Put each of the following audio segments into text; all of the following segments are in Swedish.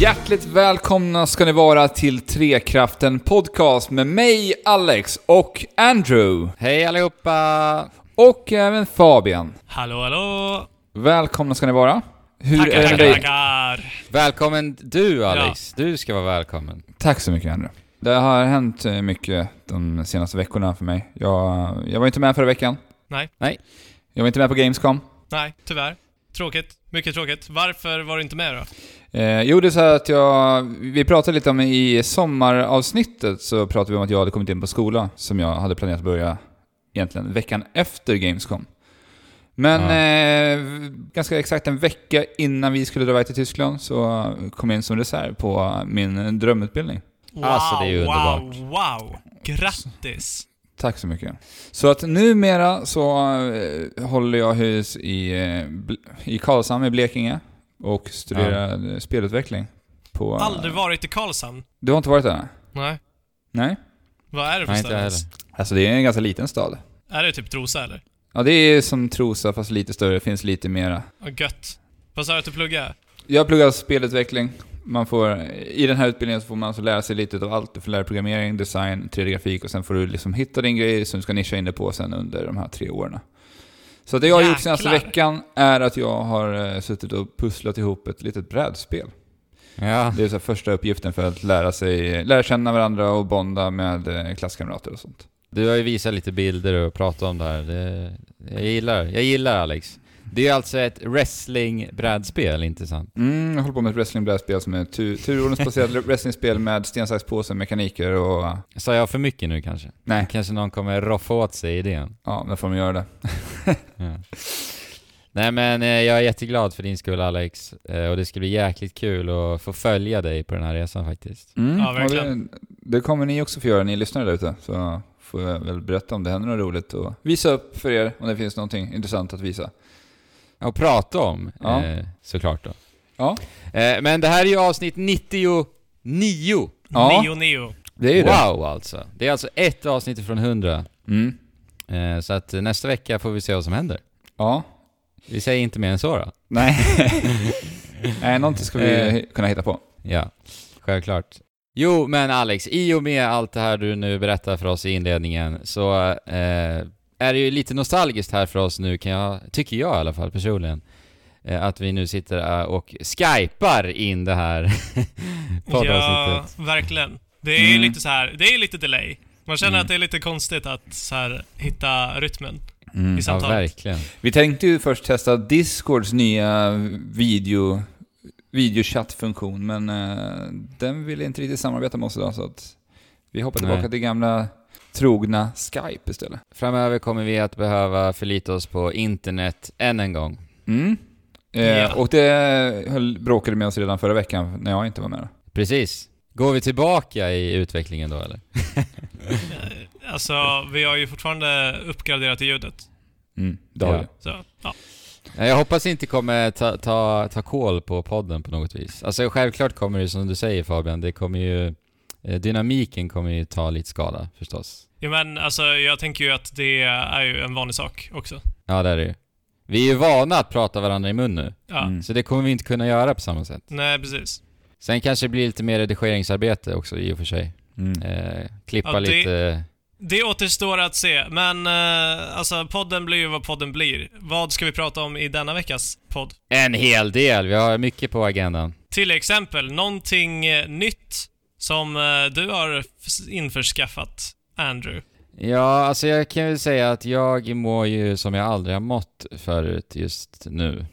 Hjärtligt välkomna ska ni vara till Trekraften Podcast med mig, Alex och Andrew. Hej allihopa! Och även Fabian. Hallå, hallå! Välkomna ska ni vara. Hur Tackar, är det med tackar, dig? tackar! Välkommen du Alex, du ska vara välkommen. Tack så mycket Andrew. Det har hänt eh, mycket de senaste veckorna för mig. Jag, jag var inte med förra veckan. Nej. Nej. Jag var inte med på Gamescom. Nej, tyvärr. Tråkigt. Mycket tråkigt. Varför var du inte med då? Eh, jo, det är så här att jag... Vi pratade lite om i sommaravsnittet så pratade vi om att jag hade kommit in på skola som jag hade planerat att börja egentligen veckan efter Gamescom. Men eh, ganska exakt en vecka innan vi skulle dra iväg till Tyskland så kom jag in som reserv på min drömutbildning. Wow, Alltså, det är ju underbart. Wow, wow! Grattis! Tack så mycket. Så att numera så eh, håller jag hus i, eh, i Karlshamn i Blekinge och studerar spelutveckling. På, Aldrig varit i Karlshamn? Du har inte varit där? Nej. Nej? Vad är det för Nej, inte ställe? jag ens? Alltså det är en ganska liten stad. Är det typ Trosa eller? Ja, det är som Trosa fast lite större, finns lite mera. Vad gött. Vad sa du att du pluggade? Jag pluggar spelutveckling. Man får, I den här utbildningen så får man alltså lära sig lite av allt. Du får lära dig programmering, design, 3D-grafik och sen får du liksom hitta din grej som du ska nischa in dig på sen under de här tre åren. Så det jag har gjort senaste veckan är att jag har eh, suttit och pusslat ihop ett litet brädspel. Ja, Det är så första uppgiften för att lära sig, lära känna varandra och bonda med eh, klasskamrater och sånt. du har ju visat lite bilder och pratat om det här. Det, jag gillar, jag gillar Alex. Det är alltså ett wrestling-brädspel, inte sant? Mm, jag håller på med ett wrestlingbrädspel som är tu- turordningsbaserat wrestlingspel med sten, sax, påse, mekaniker och... Sa jag för mycket nu kanske? Nej, Kanske någon kommer roffa åt sig idén? ja, då får de göra det. Ja. Nej men eh, jag är jätteglad för din skull Alex, eh, och det ska bli jäkligt kul att få följa dig på den här resan faktiskt. Mm, Ja, verkligen. Det, det kommer ni också få göra, ni lyssnare där ute. Så får jag väl berätta om det händer något roligt och visa upp för er om det finns någonting intressant att visa. Och prata om, Ja. eh, såklart då. Ja, Eh, men det här är ju avsnitt 99. Ja. Neo Neo. det är ju det. Wow alltså. Det är alltså ett avsnitt ifrån 100. Mm. Eh, så att nästa vecka får vi se vad som händer. Ja. Vi säger inte mer än så då. Nej. Nej, någonting ska vi Eh. kunna hitta på. Ja, självklart. Jo, men Alex, i och med allt det här du nu berättar för oss i inledningen så eh, är det ju lite nostalgiskt här för oss nu, kan jag, tycker jag i alla fall personligen. Eh, att vi nu sitter eh, och skypar in det här Ja, poddavsnittet. verkligen. Det är ju Mm. lite så här. det är lite delay. Man känner Mm. att det är lite konstigt att så här, hitta rytmen Mm. i Ja, samtalet. verkligen. Vi tänkte ju först testa Discords nya video, videochattfunktion, men eh, den ville inte riktigt samarbeta med oss idag, så att vi hoppar tillbaka Nej. till gamla trogna Skype istället. Framöver kommer vi att behöva förlita oss på internet än en gång. Mm. Eh, Ja. Och det höll, bråkade med oss redan förra veckan när jag inte var med. Precis. Går vi tillbaka i utvecklingen då eller? Alltså, vi har ju fortfarande uppgraderat i ljudet. Mm, det har Ja. vi. Så, ja. Nej, Jag hoppas inte kommer ta, ta, ta koll på podden på något vis. Alltså självklart kommer det som du säger Fabian, det kommer ju... eh, Dynamiken kommer ju ta lite skada förstås. Jo men alltså, jag tänker ju att det är ju en vanlig sak också. Ja, det är det ju. Vi är ju vana att prata varandra i mun nu, Ja. Mm. så det kommer vi inte kunna göra på samma sätt. Nej, precis. Sen kanske det blir lite mer redigeringsarbete också i och för sig. Mm. Eh, klippa Ja, det- lite... Det återstår att se, men eh, alltså podden blir ju vad podden blir. Vad ska vi prata om i denna veckas podd? En hel del, vi har mycket på agendan. Till exempel, någonting eh, nytt som eh, du har införskaffat, Andrew. Ja, alltså jag kan väl säga att jag mår ju som jag aldrig har mått förut just nu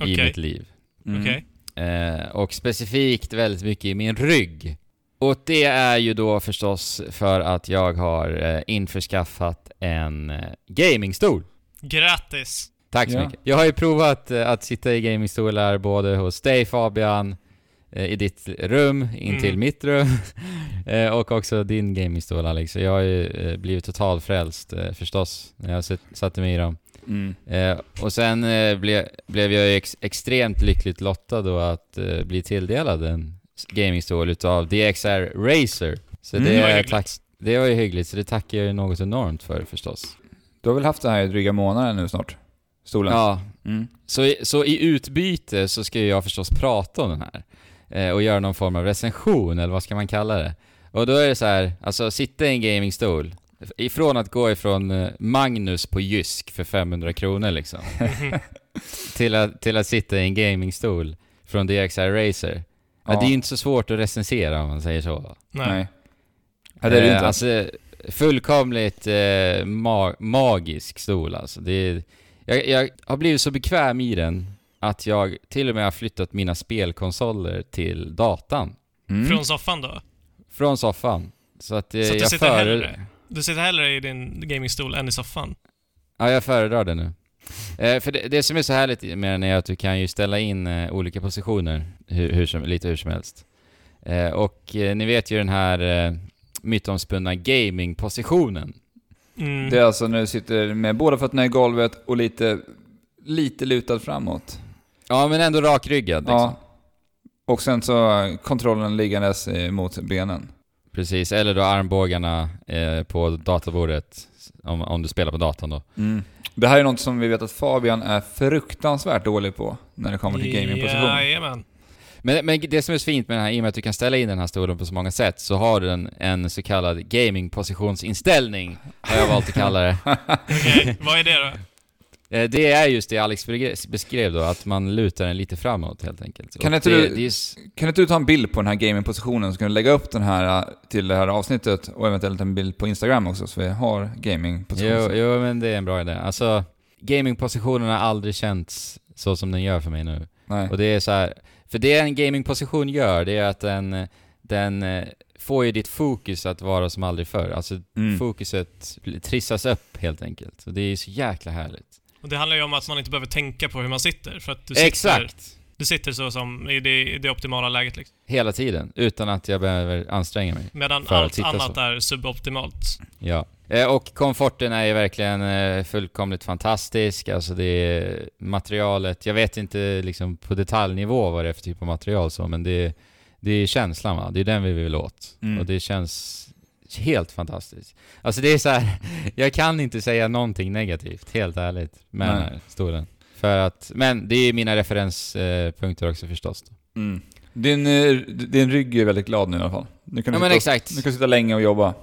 i Okej. mitt liv. Mm. Okej? Eh, och specifikt väldigt mycket i min rygg. Och det är ju då förstås för att jag har eh, införskaffat en eh, gamingstol. Grattis! Tack så Ja. mycket. Jag har ju provat eh, att sitta i gamingstolar både hos dig Fabian, i ditt rum, in till Mm. mitt rum, eh, och också din gamingstol Alex. Så jag har ju eh, blivit totalfrälst eh, förstås, när jag satte mig i dem. Mm. Eh, och sen eh, ble, blev jag ju ex, extremt lyckligt lottad då att eh, bli tilldelad en gamingstol utav DXR Racer. Så Mm, det, var är tack, det var ju hyggligt, så det tackar jag ju något enormt för förstås. Du har väl haft det här i dryga månader nu snart? Stolen? Ja, Mm. så, i- så i utbyte så ska jag förstås prata om den här. Eh, och göra någon form av recension, eller vad ska man kalla det? Och då är det så här, alltså sitta i en gamingstol, ifrån att gå ifrån eh, Magnus på Jysk för 500 kronor liksom, till att, till att sitta i en gamingstol från DXR Racer. Ja. Ja. det är ju inte så svårt att recensera om man säger så. Nej. Nej. Ja, det är det Eh, inte. Alltså, fullkomligt eh, ma- magisk stol alltså. Det är, jag, jag har blivit så bekväm i den att jag till och med har flyttat mina spelkonsoler till datan. Mm. Från soffan då? Från soffan. Så att, eh, Så att du jag sitter före- hellre? Du sitter hellre i din gamingstol än i soffan? Ja, jag föredrar det nu. Eh, för det, det som är så härligt med den är att du kan ju ställa in eh, olika positioner hur, hur som, lite hur som helst. Eh, och eh, ni vet ju den här eh, mytomspunna gaming-positionen. Mm. Det är alltså när du sitter med båda fötterna i golvet och lite, lite lutad framåt. Ja, men ändå rakryggad liksom. Ja. Och sen så kontrollen liggandes eh, mot benen. Precis, eller då armbågarna eh, på datorbordet om, om du spelar på datorn då. Mm. Det här är något som vi vet att Fabian är fruktansvärt dålig på när det kommer till gamingposition. Jajamän. Men, men det som är så fint med den här, i och med att du kan ställa in den här stolen på så många sätt, så har den en så kallad gamingpositionsinställning, har jag valt att kalla det. Okej, vad är det då? Eh, Det är just det Alex beskrev då, att man lutar den lite framåt helt enkelt. Kan inte det, du- det är, Kan inte du ta en bild på den här gamingpositionen så kan du lägga upp den här eh, till det här avsnittet och eventuellt en bild på Instagram också så vi har gamingpositionen. jo, jo, men det är en bra idé. Alltså, gamingpositionen har aldrig känts så som den gör för mig nu. Nej. Och det är så här, för det en gamingposition gör, det är att den, den eh, får ju ditt fokus att vara som aldrig förr. Alltså Mm. fokuset trissas upp helt enkelt. Och det är så jäkla härligt. Och det handlar ju om att man inte behöver tänka på hur man sitter, för att du sitter, Exakt! du sitter så som i det, i det optimala läget liksom. Hela tiden, utan att jag behöver anstränga mig. Medan För att allt sitta annat så. är suboptimalt. Ja. Eh, Och komforten är ju verkligen eh, fullkomligt fantastisk. Alltså det är materialet, jag vet inte liksom på detaljnivå vad det är för typ av material så, men det är, det är känslan va, det är den vi vill åt. Mm. Och det känns helt fantastiskt. Alltså det är så här, jag kan inte säga någonting negativt, helt ärligt, med den Nej. här. För att, men det är mina referenspunkter också förstås. Mm. Din, eh, din rygg är väldigt glad nu i alla fall. Nu kan Ja du men sitta, exakt. Du kan sitta länge och jobba.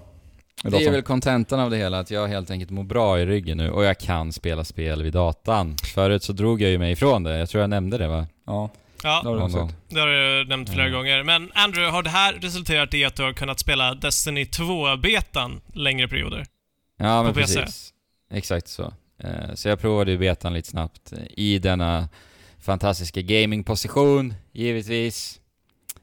Det är väl kontentan av det hela, att jag helt enkelt mår bra i ryggen nu och jag kan spela spel vid datan. Förut så drog jag ju mig ifrån det, jag tror jag nämnde det va? Ja, Ja, det har du sagt. det har du nämnt flera Mm. gånger. Men Andrew, har det här resulterat i att du har kunnat spela Destiny 2-betan längre perioder? Ja men PC. precis. Exakt så. Eh, Så jag provade ju betan lite snabbt i denna fantastiska gamingposition, givetvis.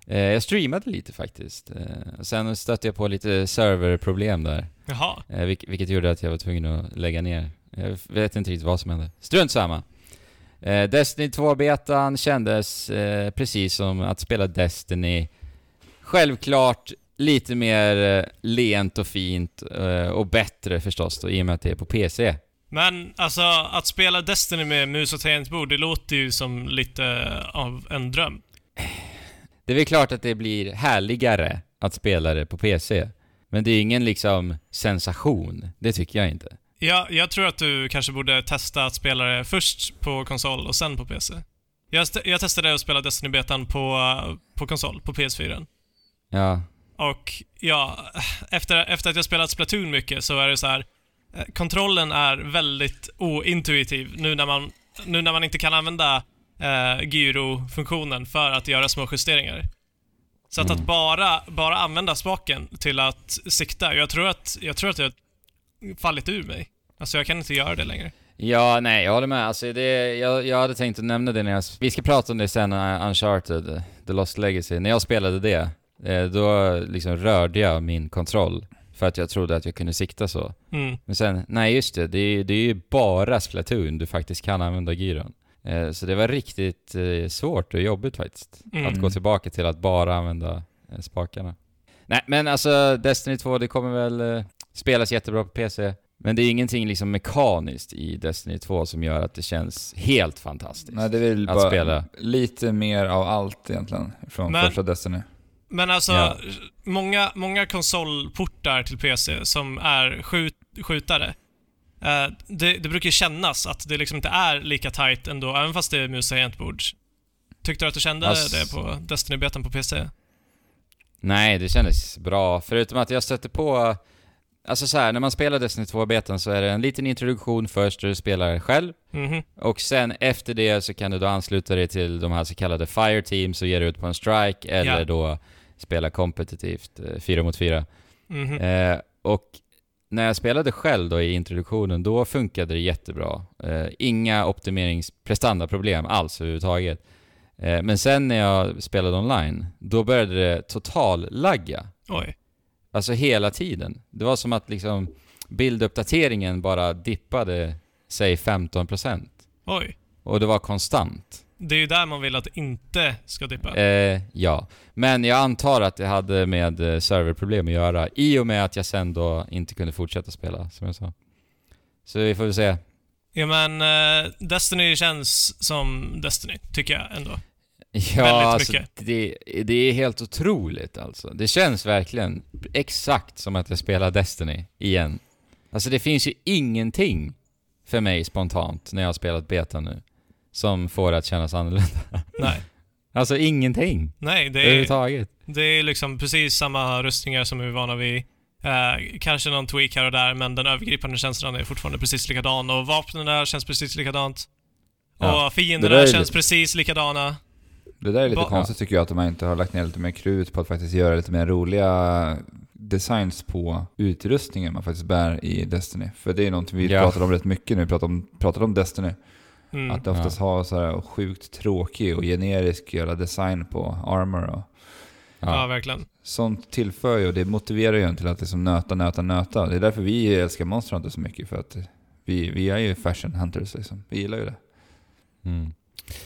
Eh, Jag streamade lite faktiskt. Eh, Sen stötte jag på lite serverproblem där. Jaha. Vilk- Vilket gjorde att jag var tvungen att lägga ner. Jag vet inte riktigt vad som hände. Strunt samma. Eh, Destiny 2-betan kändes eh, precis som att spela Destiny. Självklart lite mer eh, lent och fint eh, och bättre förstås då, i och med att det är på PC. Men alltså, att spela Destiny med mus och tangentbord, det låter ju som lite av en dröm. Det är väl klart att det blir härligare att spela det på PC. Men det är ingen liksom sensation. Det tycker jag inte. Jag, jag tror att du kanske borde testa att spela det först på konsol och sen på PC. Jag, jag testade att spela Destiny-betan på, på konsol, på PS4. Ja, Och ja, efter, efter att jag spelat Splatoon mycket så är det så här. eh, Kontrollen är väldigt ointuitiv nu när man, nu när man inte kan använda eh, gyro-funktionen för att göra små justeringar. Så att, Mm. att bara, bara använda spaken till att sikta, jag tror att jag tror att jag fallit ur mig. Alltså jag kan inte göra det längre. Ja, nej, jag håller med. Alltså, det, jag, jag hade tänkt att nämna det när jag... Vi ska prata om det sen, uh, Uncharted, The Lost Legacy. När jag spelade det, eh, då liksom rörde jag min kontroll. För att jag trodde att jag kunde sikta så. Mm. Men sen, nej just det, det är, det är ju bara Splatoon du faktiskt kan använda gyron. Eh, Så det var riktigt eh, svårt och jobbigt faktiskt. Mm. Att gå tillbaka till att bara använda spakarna. Nej men alltså, Destiny 2, det kommer väl spelas jättebra på PC. Men det är ingenting liksom mekaniskt i Destiny 2 som gör att det känns helt fantastiskt. Nej, det är väl Att bara spela. lite mer av allt egentligen från Men- första Destiny. Men alltså, Ja. många, många konsolportar till PC som är skjut, skjutare, eh, det, det brukar kännas att det liksom inte är lika tight ändå, även fast det är mus och tangentbord. Tyckte du att du kände Alltså- det på Destiny-betan på PC? Nej, det kändes bra. Förutom att jag stötte på... Alltså så här, när man spelar Destiny 2-betan så är det en liten introduktion först där du spelar själv. Mhm. Och sen efter det så kan du då ansluta dig till de här så kallade Fire Teams och ge dig ut på en strike eller Ja. då spela kompetitivt, eh, fyra mot fyra. Mhm. Eh, och när jag spelade själv då i introduktionen, då funkade det jättebra. Eh, inga optimeringsprestandaproblem alls överhuvudtaget. Eh, men sen när jag spelade online, då började det total lagga. Oj. Alltså hela tiden. Det var som att liksom bilduppdateringen bara dippade, säg 15%. Oj. Och det var konstant. Det är ju där man vill att det inte ska dippa. Eh, ja. Men jag antar att det hade med eh, serverproblem att göra, i och med att jag sen då inte kunde fortsätta spela, som jag sa. Så vi får väl se. Ja men, eh, Destiny känns som Destiny, tycker jag ändå. Ja, alltså, det, det är helt otroligt alltså. Det känns verkligen exakt som att jag spelar Destiny igen. Alltså det finns ju ingenting för mig spontant när jag har spelat beta nu som får det att kännas annorlunda. Nej. Alltså ingenting Nej, det är, överhuvudtaget. det är liksom precis samma rustningar som vi är vana vid. Eh, kanske någon tweak här och där, men den övergripande känslan är fortfarande precis likadan och vapnen där känns precis likadant. Ja. Och fienderna känns precis likadana. Det där är lite Ba- konstigt tycker jag, att de inte har lagt ner lite mer krut på att faktiskt göra lite mer roliga designs på utrustningen man faktiskt bär i Destiny. För det är någonting vi Ja. pratar om rätt mycket när vi pratar om, pratar om Destiny. Mm. Att det oftast har så här sjukt tråkig och generisk jävla design på armor och Ja. Ja. verkligen. sånt tillför ju och det motiverar ju en till att liksom nöta, nöta, nöta. Det är därför vi älskar Monster Hunter så mycket, för att vi, vi är ju fashion hunters liksom. Vi gillar ju det. Mm.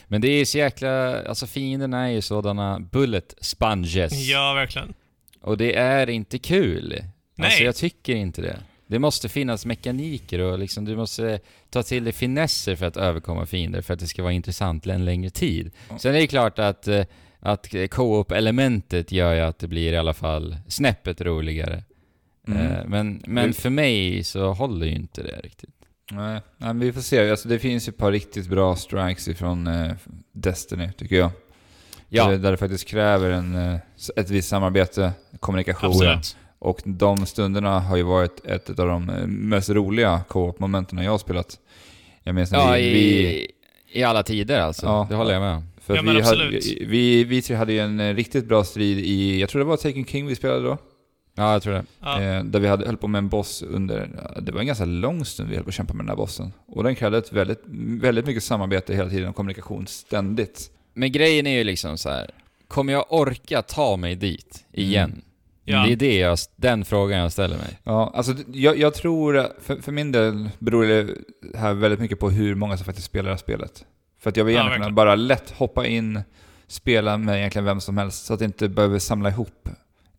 Men det är så jäkla... Alltså fienderna är ju sådana bullet sponges. Ja, verkligen. Och det är inte kul. Alltså Nej. jag tycker inte det. Det måste finnas mekaniker och liksom du måste ta till dig finesser för att överkomma fiender för att det ska vara intressant en längre tid. Sen är det klart att, eh, att co-op-elementet gör ju att det blir i alla fall snäppet roligare. Mm. Eh, Men, men för mig så håller ju inte det riktigt. Nej, nej, men vi får se. Alltså, det finns ju ett par riktigt bra strikes ifrån eh, Destiny, tycker jag. Ja, Där, där det faktiskt kräver en, eh, ett visst samarbete, kommunikation. Absolut. Och de stunderna har ju varit ett av de eh, mest roliga co-op-momenten jag har spelat. Jag minns när ja vi, i, vi, i alla tider alltså. Ja. det håller jag med om. för Ja, vi, hade, vi, vi tre hade ju en eh, riktigt bra strid i, jag tror det var Taken King vi spelade då. Ja, jag tror det. Ja. Eh, där vi hade, höll på med en boss under, ja, det var en ganska lång stund vi höll på att kämpa med den där bossen. Och den krävde ett väldigt, väldigt mycket samarbete hela tiden och kommunikation ständigt. Men grejen är ju liksom så här. kommer jag orka ta mig dit igen? Mm. Ja. Det är det jag, den frågan jag ställer mig. Ja, alltså jag, jag tror, för, för min del beror det här väldigt mycket på hur många som faktiskt spelar det här spelet. För att jag vill Ja, gärna kunna verkligen. bara lätt hoppa in, spela med egentligen vem som helst, så att det inte behöver samla ihop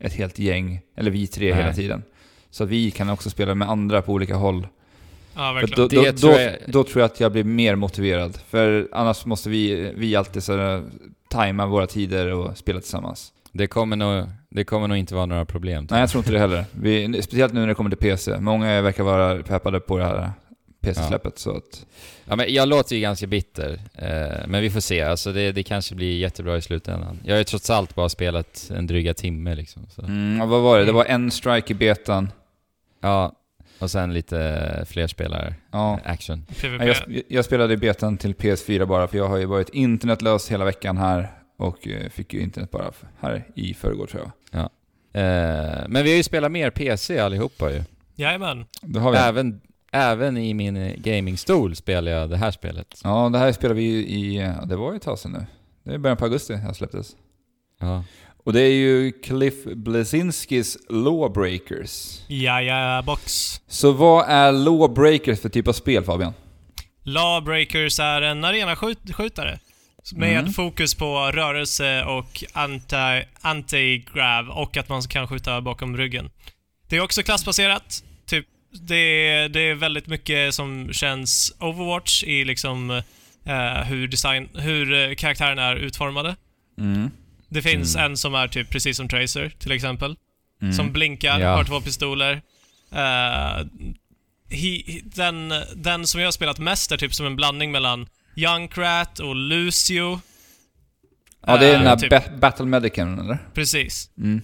ett helt gäng, eller vi tre Nej. hela tiden. Så att vi kan också spela med andra på olika håll. ja, verkligen. då, då, Det då, tror jag- då tror jag att jag blir mer motiverad. För annars måste vi, vi alltid så tajma våra tider och spela tillsammans. Det kommer nog, det kommer nog inte vara några problem. Nej, jag tror inte det heller. Vi, speciellt nu när det kommer till PC. Många verkar vara peppade på det här PC-släppet. Så att, Ja, men jag låter ju ganska bitter, eh, men vi får se. Alltså det, det kanske blir jättebra i slutändan. Jag har ju trots allt bara spelat en dryga timme liksom. Så. mm, vad var det? Det var en strike i betan. Ja, och sen lite fler spelare. Ja. Action. PVP. Jag, jag spelade i betan till PS4 bara, för jag har ju varit internetlös hela veckan här. Och eh, fick ju internet bara här i förrgår tror jag. Eh, men vi har ju spelat mer PC allihopa ju. Jajamän. Då har vi Även, även i min eh, gamingstol spelar jag det här spelet. Ja, det här spelar vi ju i... ja, Det var ju ett tag sedan nu. Det är början på augusti det här släpptes. Ja. Och det är ju Cliff Blesinskis Lawbreakers. Ja, ja, box. Så vad är Lawbreakers för typ av spel Fabian? Lawbreakers är en arenaskjutare. Med Mm. fokus på rörelse och anti- anti-grav och att man kan skjuta bakom ryggen. Det är också klassbaserat. Det, är, det är väldigt mycket som känns Overwatch i liksom eh, hur, design, hur eh, karaktärerna är utformade. Mm. Det finns Mm. en som är typ precis som Tracer, till exempel. Mm. Som blinkar, Ja. har två pistoler. Eh, he, den, den som jag har spelat mest är typ som en blandning mellan Junkrat och Lucio. Ja, det är den Eh, här typ. ba- Battle Medicin, eller? Precis. Mm.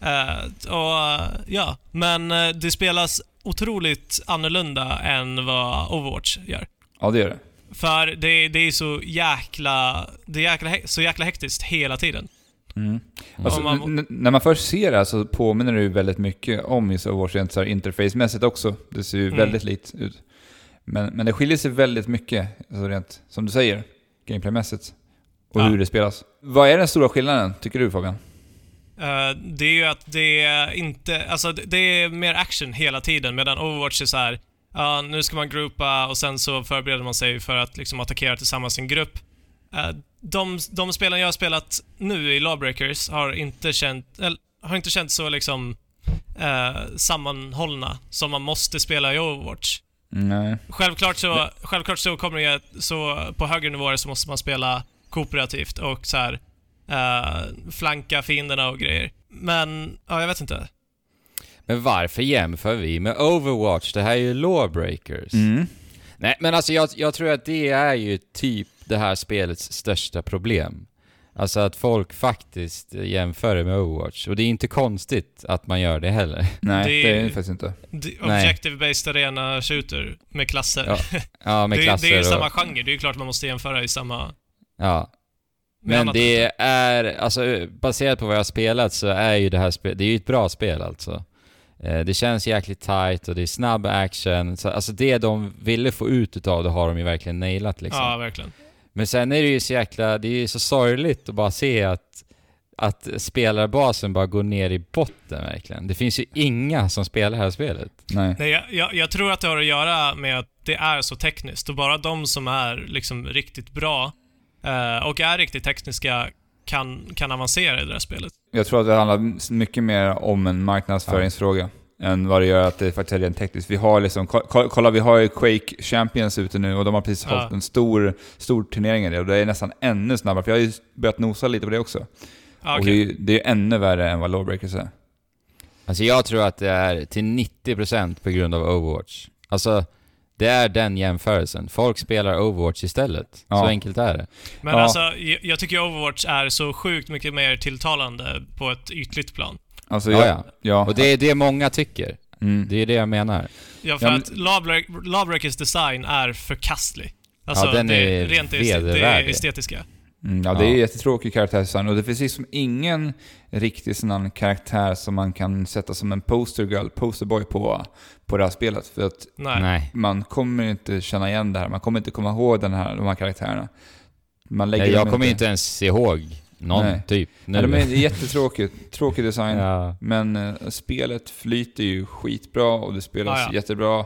Eh, och eh, ja, men eh, det spelas otroligt annorlunda än vad Overwatch gör. Ja, det gör det. För det, det är så jäkla, det är jäkla, så jäkla hektiskt hela tiden. Mm. Alltså, man- när man först ser det här så påminner det ju väldigt mycket om just Overwatch rent interfacemässigt också. Det ser ju Mm. väldigt likt ut. Men, men det skiljer sig väldigt mycket, alltså rent, som du säger, gameplaymässigt. Och Ja. hur det spelas. Vad är den stora skillnaden, tycker du Fabian? Eh, det är ju att det är inte, alltså det- det är mer action hela tiden medan Overwatch är så här. ja nu ska man gruppa och sen så förbereder man sig för att liksom attackera tillsammans i en grupp. Eh, de, de spelen jag har spelat nu i Lawbreakers har inte känt, eller, har inte känt så liksom eh, sammanhållna som man måste spela i Overwatch. Nej. Självklart så, självklart så kommer det så på högre nivåer så måste man spela kooperativt och så här eh, flanka fienderna och grejer. Men, ja, jag vet inte. Men varför jämför vi med Overwatch? Det här är ju Lawbreakers. Mm. Nej, men alltså jag, jag tror att det är ju typ det här spelets största problem. Alltså att folk faktiskt jämför det med Overwatch. Och det är inte konstigt att man gör det heller. Nej, Det- det är det faktiskt inte. Objective-based arena shooter med klasser. Ja, Ja, med det, klasser det är ju och... samma genre, det är ju klart man måste jämföra i samma... Ja. Men det är, alltså baserat på vad jag har spelat så är ju det här spelet, det är ju ett bra spel alltså. Eh, Det känns jäkligt tight och det är snabb action. Så, alltså det de ville få ut utav det har de ju verkligen nailat liksom. Ja, verkligen. Men sen är det ju så jäkla, det är ju så sorgligt att bara se att, att spelarbasen bara går ner i botten verkligen. Det finns ju inga som spelar det här spelet. Nej. Nej, jag, jag, jag tror att det har att göra med att det är så tekniskt och bara de som är liksom riktigt bra och är riktigt tekniska kan, kan avancera i det här spelet. Jag tror att det handlar mycket mer om en marknadsföringsfråga än vad det gör att det faktiskt är rent tekniskt. Vi har liksom, ko- ko- kolla vi har ju Quake Champions ute nu och de har precis Ja. hållit en stor, stor turnering i det och det är nästan ännu snabbare, för jag har ju börjat nosa lite på det också. Ja, Och okej. det, är, ju- det är ännu värre än vad Lawbreakers är. Alltså jag tror att det är till 90% på grund av Overwatch. Alltså, det är den jämförelsen. Folk spelar Overwatch istället. Så Ja. enkelt är det. Men Ja. alltså, jag, jag tycker Overwatch är så sjukt mycket mer tilltalande på ett ytligt plan. Alltså, Ja, jag, ja. ja. Och det är det många tycker. Mm. Det är det jag menar. Ja, för Ja, men- att Lawbreak- Lawbreakers design är förkastlig. Alltså, Ja, den det är rent det, det vedervärdig. estetiska. Mm, ja, det är Ja. jättetråkig karaktärsdesign och det finns liksom ingen riktig här karaktär som man kan sätta som en poster girl, posterboy på, på det här spelet. För att Nej. Nej. man kommer inte känna igen det här, man kommer inte komma ihåg den här, de här karaktärerna. Man lägger Nej, jag kommer inte ens ihåg någon, Nej. typ. Nu. Ja, de är jättetråkigt, tråkig design. ja. Men eh, spelet flyter ju skitbra och det spelas Ja, ja. jättebra.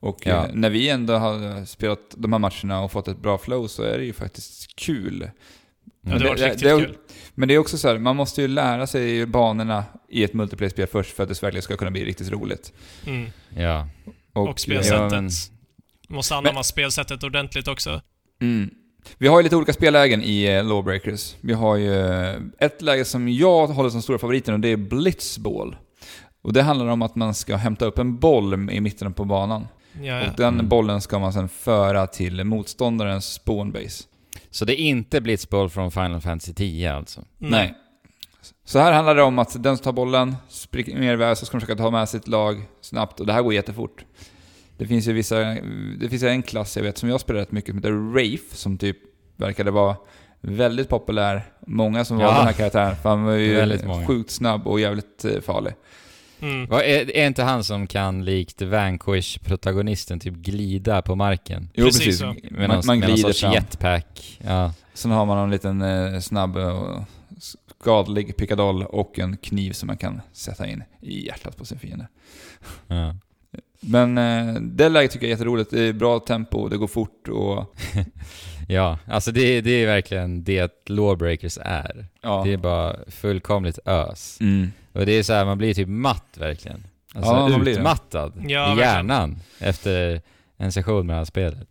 Och Ja. eh, när vi ändå har spelat de här matcherna och fått ett bra flow så är det ju faktiskt kul. Ja, det det- riktigt det- kul. Men det är också så här, man måste ju lära sig banorna i ett multiplayer-spel först för att det verkligen ska kunna bli riktigt roligt. Mm. ja. Och, eh, spelsättet. Ja, men- Måste anamma spelsättet ordentligt också. Mm. Vi har ju lite olika spellägen i eh, Lawbreakers. Vi har ju eh, ett läge som jag håller som stora favoriten och det är Blitzball. Och det handlar om att man ska hämta upp en boll i mitten på banan. Ja, ja. Och den Mm. bollen ska man sen föra till motståndarens spawnbase. Så det är inte Blitzball från Final Fantasy 10 alltså? Nej. Så här handlar det om att den som tar bollen springer iväg så ska de försöka ta med sitt lag snabbt och det här går jättefort. Det finns ju vissa, det finns ju en klass jag vet som jag spelar rätt mycket som heter Rafe som typ verkade vara väldigt populär. Många som Ja. valde den här karaktären för han var ju sjukt snabb och jävligt eh, farlig. Mm. Är, är inte han som kan, likt Vanquish-protagonisten, typ glida på marken? Jo Precis precis, så. man, Med man, någon glider fram. jetpack. Ja. Sen har man en liten eh, snabb och skadlig pickadoll och en kniv som man kan sätta in i hjärtat på sin fiende. ja. Men eh, det läget tycker jag är jätteroligt. Det är bra tempo, det går fort och... Ja, alltså det, det är verkligen det Lawbreakers är. Ja. Det är bara fullkomligt ös. Mm. Och det är så här, man blir typ matt verkligen. Alltså Ja, man blir det. utmattad Ja, i verkligen. hjärnan efter en session med det här spelet.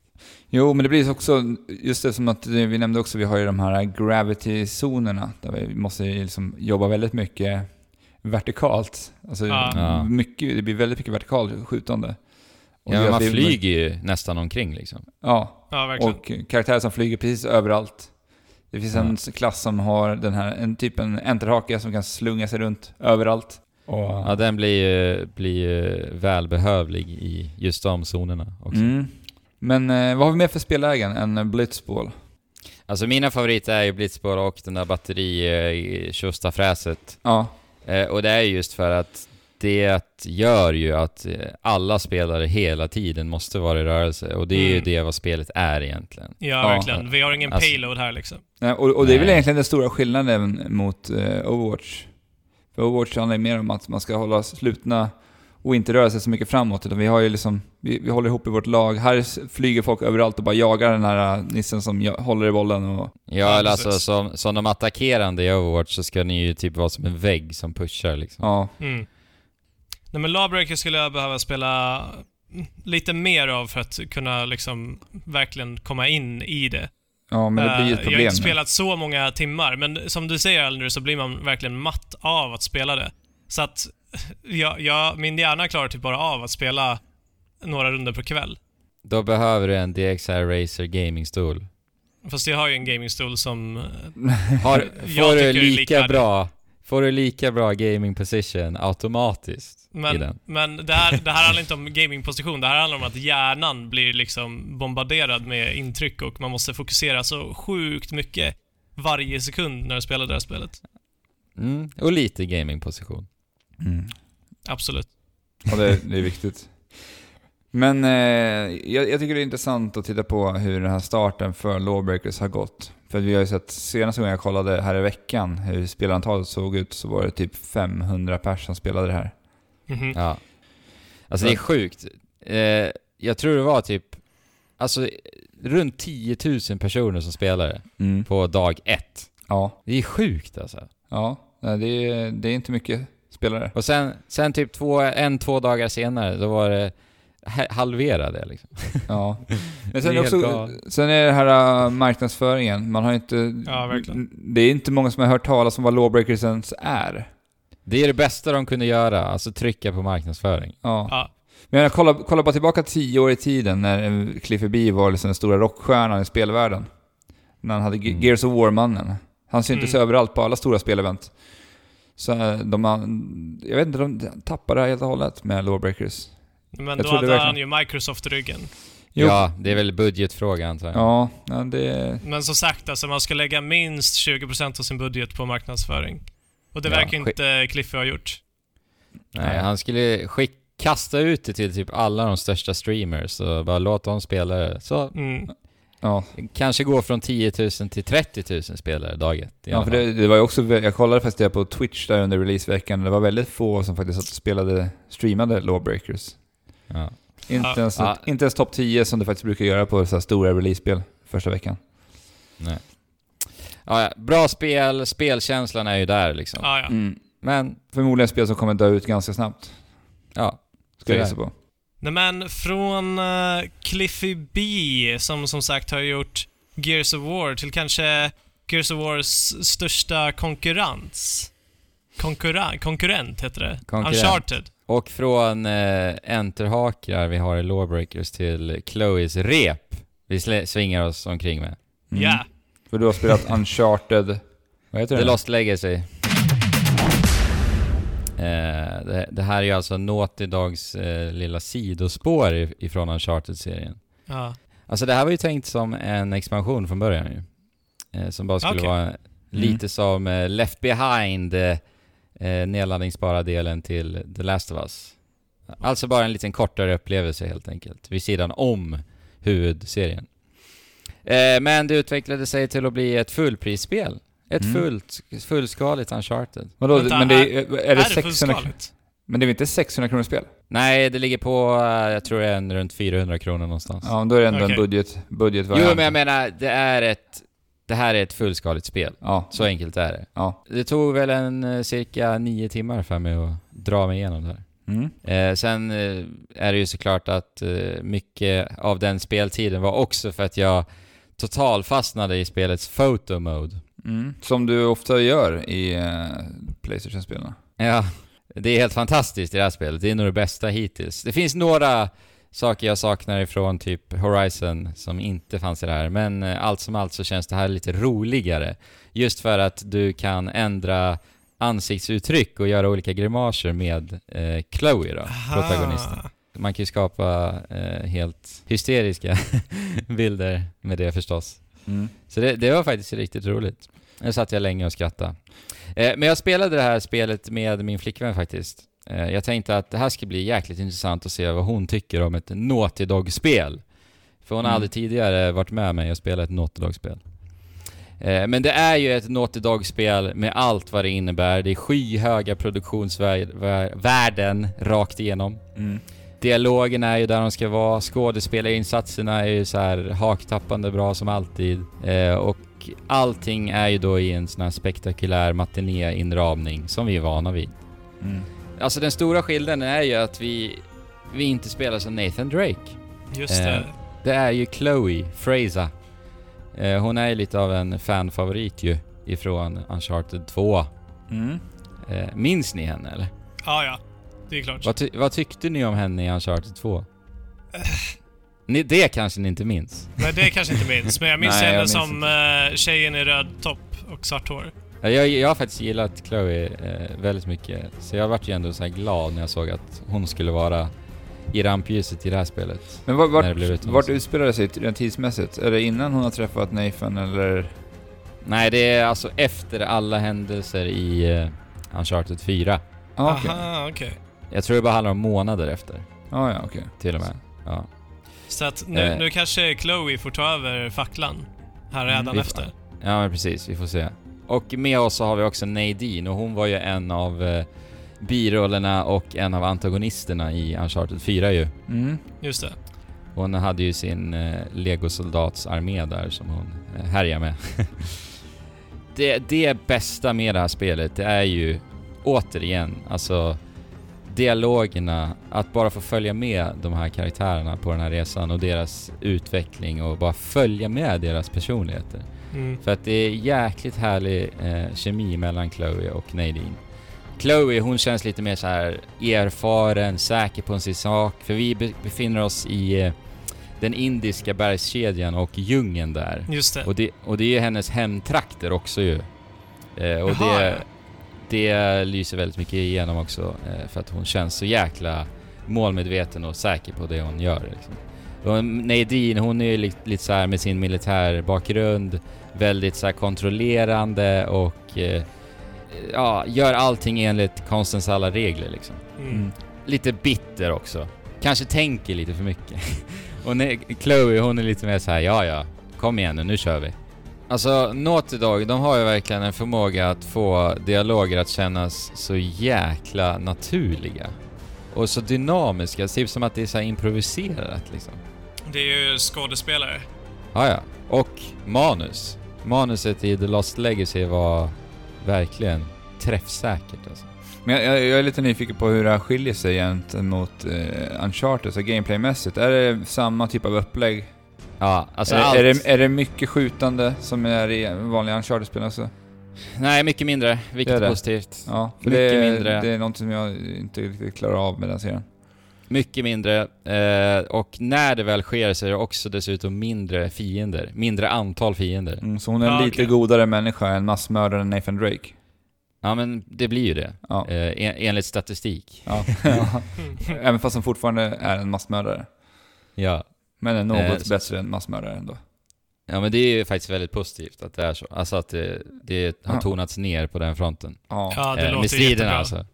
Jo, men det blir också, just det som att vi nämnde också, vi har ju de här gravity-zonerna där vi måste ju liksom jobba väldigt mycket vertikalt. Alltså Ja. Ja. mycket, det blir väldigt mycket vertikalt skjutande. Och Ja, man flyger ju nästan omkring liksom. Ja, Ja, verkligen. och karaktärer som flyger precis överallt. Det finns en klass som har den här, en typ en enterhake som kan slunga sig runt överallt. Och, Ja, den blir ju, blir ju välbehövlig i just de zonerna också. mm. Men eh, vad har vi mer för spellägen än Blitzball? Alltså mina favoriter är ju Blitzball och den där batteri eh, fräset Ja, eh, Och det är just för att det gör ju att eh, alla spelare hela tiden måste vara i rörelse och det är ju Mm. det vad spelet är egentligen. Ja, Ja. verkligen. Vi har ingen Alltså- payload här liksom. Och, och det är väl Nej. egentligen den stora skillnaden mot eh, Overwatch. För Overwatch handlar ju mer om att man ska hålla slutna och inte röra sig så mycket framåt. Utan vi har ju liksom, vi, vi håller ihop i vårt lag. Här flyger folk överallt och bara jagar den här eh, nissen som håller i bollen och... Ja, eller alltså som, som de attackerande i Overwatch så ska ni ju typ vara som en vägg som pushar liksom. Ja, Mm. Nej men Lawbreaker skulle jag behöva spela lite mer av för att kunna liksom verkligen komma in i det. ja men det blir ju ett Eh, Jag har problem. inte nu. spelat så många timmar, men som du säger Elner så blir man verkligen matt av att spela det. Så att jag, jag, min hjärna klarar typ bara av att spela några runder per kväll. Då behöver du en DXR Racer gamingstol. Fast jag har ju en gamingstol som... eh, Har, Jag får du lika likvärdigt. bra Får du lika bra gaming position automatiskt i Men, den? men det, här, det här handlar inte om gamingposition, det här handlar om att hjärnan blir liksom bombarderad med intryck och man måste fokusera så sjukt mycket varje sekund när du spelar det här spelet. Mm, och lite gamingposition. Mm. Absolut. Ja, det, det är viktigt. Men eh, jag, jag tycker det är intressant att titta på hur den här starten för Lawbreakers har gått. För vi har ju sett, senaste gången jag kollade här i veckan hur spelarantalet såg ut så var det typ 500 pers som spelade det här. Mhm. Ja. Alltså det är sjukt. Eh, jag tror det var typ, alltså runt 10 000 personer som spelade Mm. på dag ett. Ja, Det är sjukt alltså. ja. Nej, det, är, det är inte mycket spelare. Och sen, sen typ två, en, två dagar senare, då var det ha- halverade liksom. Ja. Men sen, Det är också, sen är det här äh, marknadsföringen. Man har inte... Ja, verkligen. Det är inte många som har hört talas om vad Lawbreakers ens är. Det är det bästa de kunde göra, alltså trycka på marknadsföring. Ja. Ja. Men jag kolla, kolla bara tillbaka tio år i tiden när eh, Cliffy B var liksom den stora rockstjärnan i spelvärlden. När han hade Mm. Gears of War-mannen. Han syntes Mm. överallt på alla stora spelevent. Så eh, de jag vet inte, de tappade det här helt och hållet med Lawbreakers. Men Jag då hade han verkligen- ju Microsoft ryggen. Jo. Ja, det är väl budgetfråga antar jag. Ja, ja det... Men som sagt, alltså man ska lägga minst 20% av sin budget på marknadsföring. Och det Ja, verkar inte Cliffy ha gjort. Nej, han skulle skick, kasta ut det till typ alla de största streamers och bara låta dem spela det. Så Mm. Ja, kanske gå från 10 000 till 30 000 spelare dag ett. i ja för det, det var ju också... Jag kollade faktiskt det på Twitch där under releaseveckan. Det var väldigt få som faktiskt spelade, streamade Lawbreakers. Ja. Inte Ja. ens, Ja. inte ens topp 10 som det faktiskt brukar göra på så här stora release-spel första veckan. Nej. Ja, ja, bra spel, spelkänslan är ju där liksom. Ah, ja. Mm. Men, Förmodligen spel som kommer dö ut ganska snabbt, ja. ska jag gissa på. Nej men från uh, Cliffy B, som som sagt har gjort Gears of War, till kanske Gears of Wars största konkurrens. Konkurren, konkurrent heter det. Konkurrent. Uncharted. Och från eh, enterhakrar vi har i Lawbreakers till Chloes rep vi svingar oss omkring med. Mm. Ja. För du har spelat Uncharted... Vad heter The det? Lost Legacy. Eh, det, det här är ju alltså Naughty Dogs eh, lilla sidospår i- ifrån Uncharted-serien. Ja. Alltså det här var ju tänkt som en expansion från början ju. Eh, som bara skulle Okej. vara lite som eh, Left Behind, eh, nedladdningsbara delen till The Last of Us. Alltså bara en liten kortare upplevelse helt enkelt, vid sidan om huvudserien. Eh, men det utvecklade sig till att bli ett fullprisspel. Ett Mm. fullt, fullskaligt Uncharted. Vadå? Vänta, men det är, är, Är det det 600 fullskaligt? Men det är väl inte 600 kronor spel? Nej, det ligger på, eh, jag tror det är en runt 400 kronor någonstans. Ja, då är det ändå Okej. en budget, budgetvariant. Jo, men jag menar, det är ett... Det här är ett fullskaligt spel. Ja, Så enkelt är det. ja. Det tog väl en eh, cirka nio timmar för mig att dra mig igenom det här. Mm. Eh, sen eh, är det ju såklart att eh, mycket av den speltiden var också för att jag total fastnade i spelets photo mode. Mm. Som du ofta gör i uh, Playstation-spelen. Ja, det är helt fantastiskt i det här spelet. Det är nog det bästa hittills. Det finns några saker jag saknar ifrån typ Horizon som inte fanns i det här. Men eh, allt som allt så känns det här lite roligare. Just för att du kan ändra ansiktsuttryck och göra olika grimaser med eh, Chloe då, protagonisten. Aha. Man kan ju skapa eh, helt hysteriska bilder med det förstås. Mm. Så det, det var faktiskt riktigt roligt. Nu satt jag länge och skrattade. Eh, men jag spelade det här spelet med min flickvän faktiskt. Eh, jag tänkte att det här ska bli jäkligt intressant att se vad hon tycker om ett Naughty Dog-spel. För hon har Mm. aldrig tidigare varit med mig och spelat ett Naughty Dog-spel. Eh, men det är ju ett Naughty Dog-spel med allt vad det innebär. Det är skyhöga produktionsvärden rakt igenom. Mm. Dialogen är ju där de ska vara, skådespelarinsatserna är ju så här haktappande bra som alltid. Eh, och allting är ju då i en sån här spektakulär matinéinramning som vi är vana vid. Mm. Alltså den stora skillnaden är ju att vi, vi inte spelar som Nathan Drake. Just det. Eh, Det är ju Chloe Fraser. Eh, hon är ju lite av en fanfavorit ju ifrån Uncharted 2. Mm. Eh, minns ni henne eller? Ja, ja. Det är klart. Vad, ty- vad tyckte ni om henne i Uncharted 2? Ni, det kanske ni inte minns? Nej, det kanske inte minns. Men jag minns Nej, jag henne minns som uh, tjejen i röd topp och svart hår. Ja, Jag, jag har faktiskt gillat Chloe eh, väldigt mycket, så jag vart ju ändå så här glad när jag såg att hon skulle vara i rampljuset i det här spelet. Men vart, vart, vart utspelar det sig rent tidsmässigt? Är det innan hon har träffat Nathan eller? Nej, det är alltså efter alla händelser i eh, Uncharted 4. Ah, okej. Aha, okej. Jag tror det bara handlar om månader efter, Ah, ja, okej. till och med. Ja. Så att nu, Eh. nu kanske Chloe får ta över facklan här redan Mm, efter. ja, men precis. Vi får se. Och med oss så har vi också Nadine och hon var ju en av eh, birollerna och en av antagonisterna i Uncharted 4 ju. Mm. Just det. Hon hade ju sin eh, legosoldatsarmé där som hon eh, härjar med. det, det bästa med det här spelet, det är ju återigen, alltså dialogerna, att bara få följa med de här karaktärerna på den här resan och deras utveckling och bara följa med deras personligheter. Mm. För att det är jäkligt härlig eh, kemi mellan Chloe och Nadine. Chloe, hon känns lite mer så här erfaren, säker på sin sak. För vi be- befinner oss i eh, den indiska bergskedjan och djungeln där. Just det. Och det, och det är hennes hemtrakter också ju. Eh, och Jaha, det. Det lyser väldigt mycket igenom också. Eh, för att hon känns så jäkla målmedveten och säker på det hon gör. Liksom. Och Nadine, hon är ju lite, lite så här med sin militärbakgrund, väldigt så här kontrollerande och eh, ja, gör allting enligt konstens alla regler liksom. Mm. Lite bitter också. Kanske tänker lite för mycket. och Chloe, hon är lite mer så här: ja ja, kom igen nu, nu kör vi. Alltså, Naughty Dog, de har ju verkligen en förmåga att få dialoger att kännas så jäkla naturliga. Och så dynamiska, typ som att det är så här improviserat liksom. Det är ju skådespelare. Ja, ja. Och manus. Manuset i The Lost Legacy var verkligen träffsäkert alltså. Men jag, jag, jag är lite nyfiken på hur det här skiljer sig gentemot eh, Uncharted, så gameplaymässigt. Är det samma typ av upplägg? Ja, alltså är, allt... är, det, är det mycket skjutande som är i vanliga Uncharted-spel också? Nej, mycket mindre, vilket Det är är positivt. Ja, för Mycket det, är- mindre. det är något som jag inte riktigt klarar av med den serien. Mycket mindre. Eh, och när det väl sker så är det också dessutom mindre fiender. Mindre antal fiender. Mm, så hon är en Ja, lite okej. godare människa än massmördaren Nathan Drake. Ja, men det blir ju det. Ja. Eh, en, enligt statistik. Ja. Även fast hon fortfarande är en massmördare. Ja. Men är något Eh, så- bättre än massmördare ändå. Ja, men det är ju faktiskt väldigt positivt att det är så. Alltså att det, det har Ja. tonats ner på den fronten. Ja. Ja, det Eh, låter med striderna jättebra. alltså.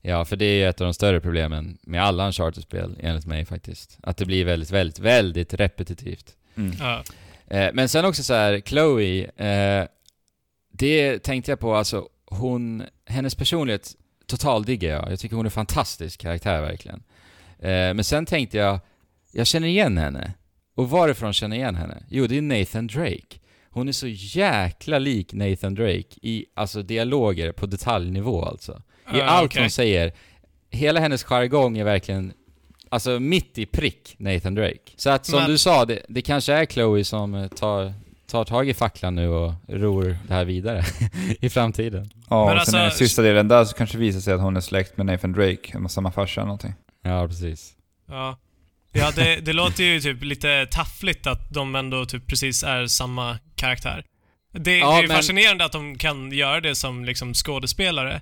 Ja, för det är ju ett av de större problemen med alla Uncharted-spel, enligt mig faktiskt. Att det blir väldigt, väldigt, väldigt repetitivt. Mm. Ja. Eh, men sen också så här, Chloe, eh, det tänkte jag på, alltså hon, hennes personlighet totaldiggar jag. Jag tycker hon är en fantastisk karaktär verkligen. Eh, men sen tänkte jag, jag känner igen henne. Och varifrån känner jag igen henne? Jo, det är Nathan Drake. Hon är så jäkla lik Nathan Drake i, alltså dialoger på detaljnivå alltså. I Ja, allt okej. hon säger. Hela hennes jargong är verkligen, alltså mitt i prick Nathan Drake. Så att som Men- du sa, det, det kanske är Chloe som eh, tar, tar tag i facklan nu och ror det här vidare i framtiden. Ja, Men och sen alltså- i sista delen där så kanske visar sig att hon är släkt med Nathan Drake, med samma farsa eller någonting. Ja, precis. Ja. Ja, det, det låter ju typ lite taffligt att de ändå typ precis är samma karaktär. Det, Ja, det är ju men- fascinerande att de kan göra det som liksom skådespelare.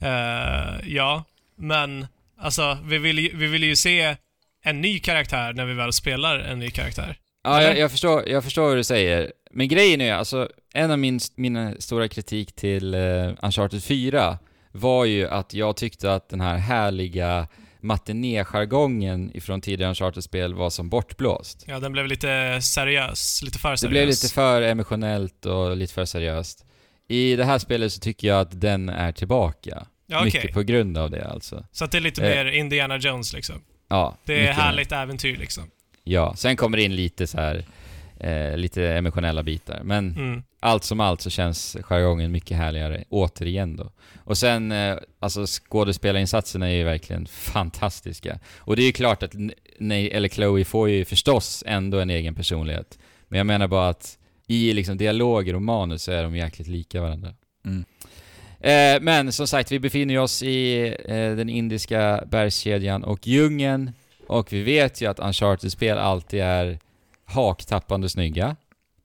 Eh, ja, men alltså vi vill, ju- vi vill ju se en ny karaktär när vi väl spelar en ny karaktär. Ja, jag, jag, förstår, jag förstår vad du säger. Men grejen är alltså, en av min, mina stora kritik till uh, Uncharted 4 var ju att jag tyckte att den här härliga matinéjargongen ifrån tidigare Uncharted-spel var som bortblåst. Ja, den blev lite seriös. Lite för seriös. Det blev lite för emotionellt och lite för seriöst. I det här spelet så tycker jag att den är tillbaka. Ja, okej. Mycket på grund av det alltså. Så att det är lite Eh. mer Indiana Jones liksom. Ja, Det är härligt äventyr liksom. Ja, sen kommer det in lite så här, eh, lite emotionella bitar. Men Mm. allt som allt så känns jargongen mycket härligare, återigen då. Och sen, eh, alltså skådespelarinsatserna är ju verkligen fantastiska. Och det är ju klart att, nej, eller Chloe får ju förstås ändå en egen personlighet. Men jag menar bara att i liksom dialoger och manus så är de jäkligt lika varandra. Mm. Eh, men som sagt, vi befinner oss i eh, den indiska bergskedjan och djungeln. Och vi vet ju att Uncharted-spel alltid är haktappande snygga.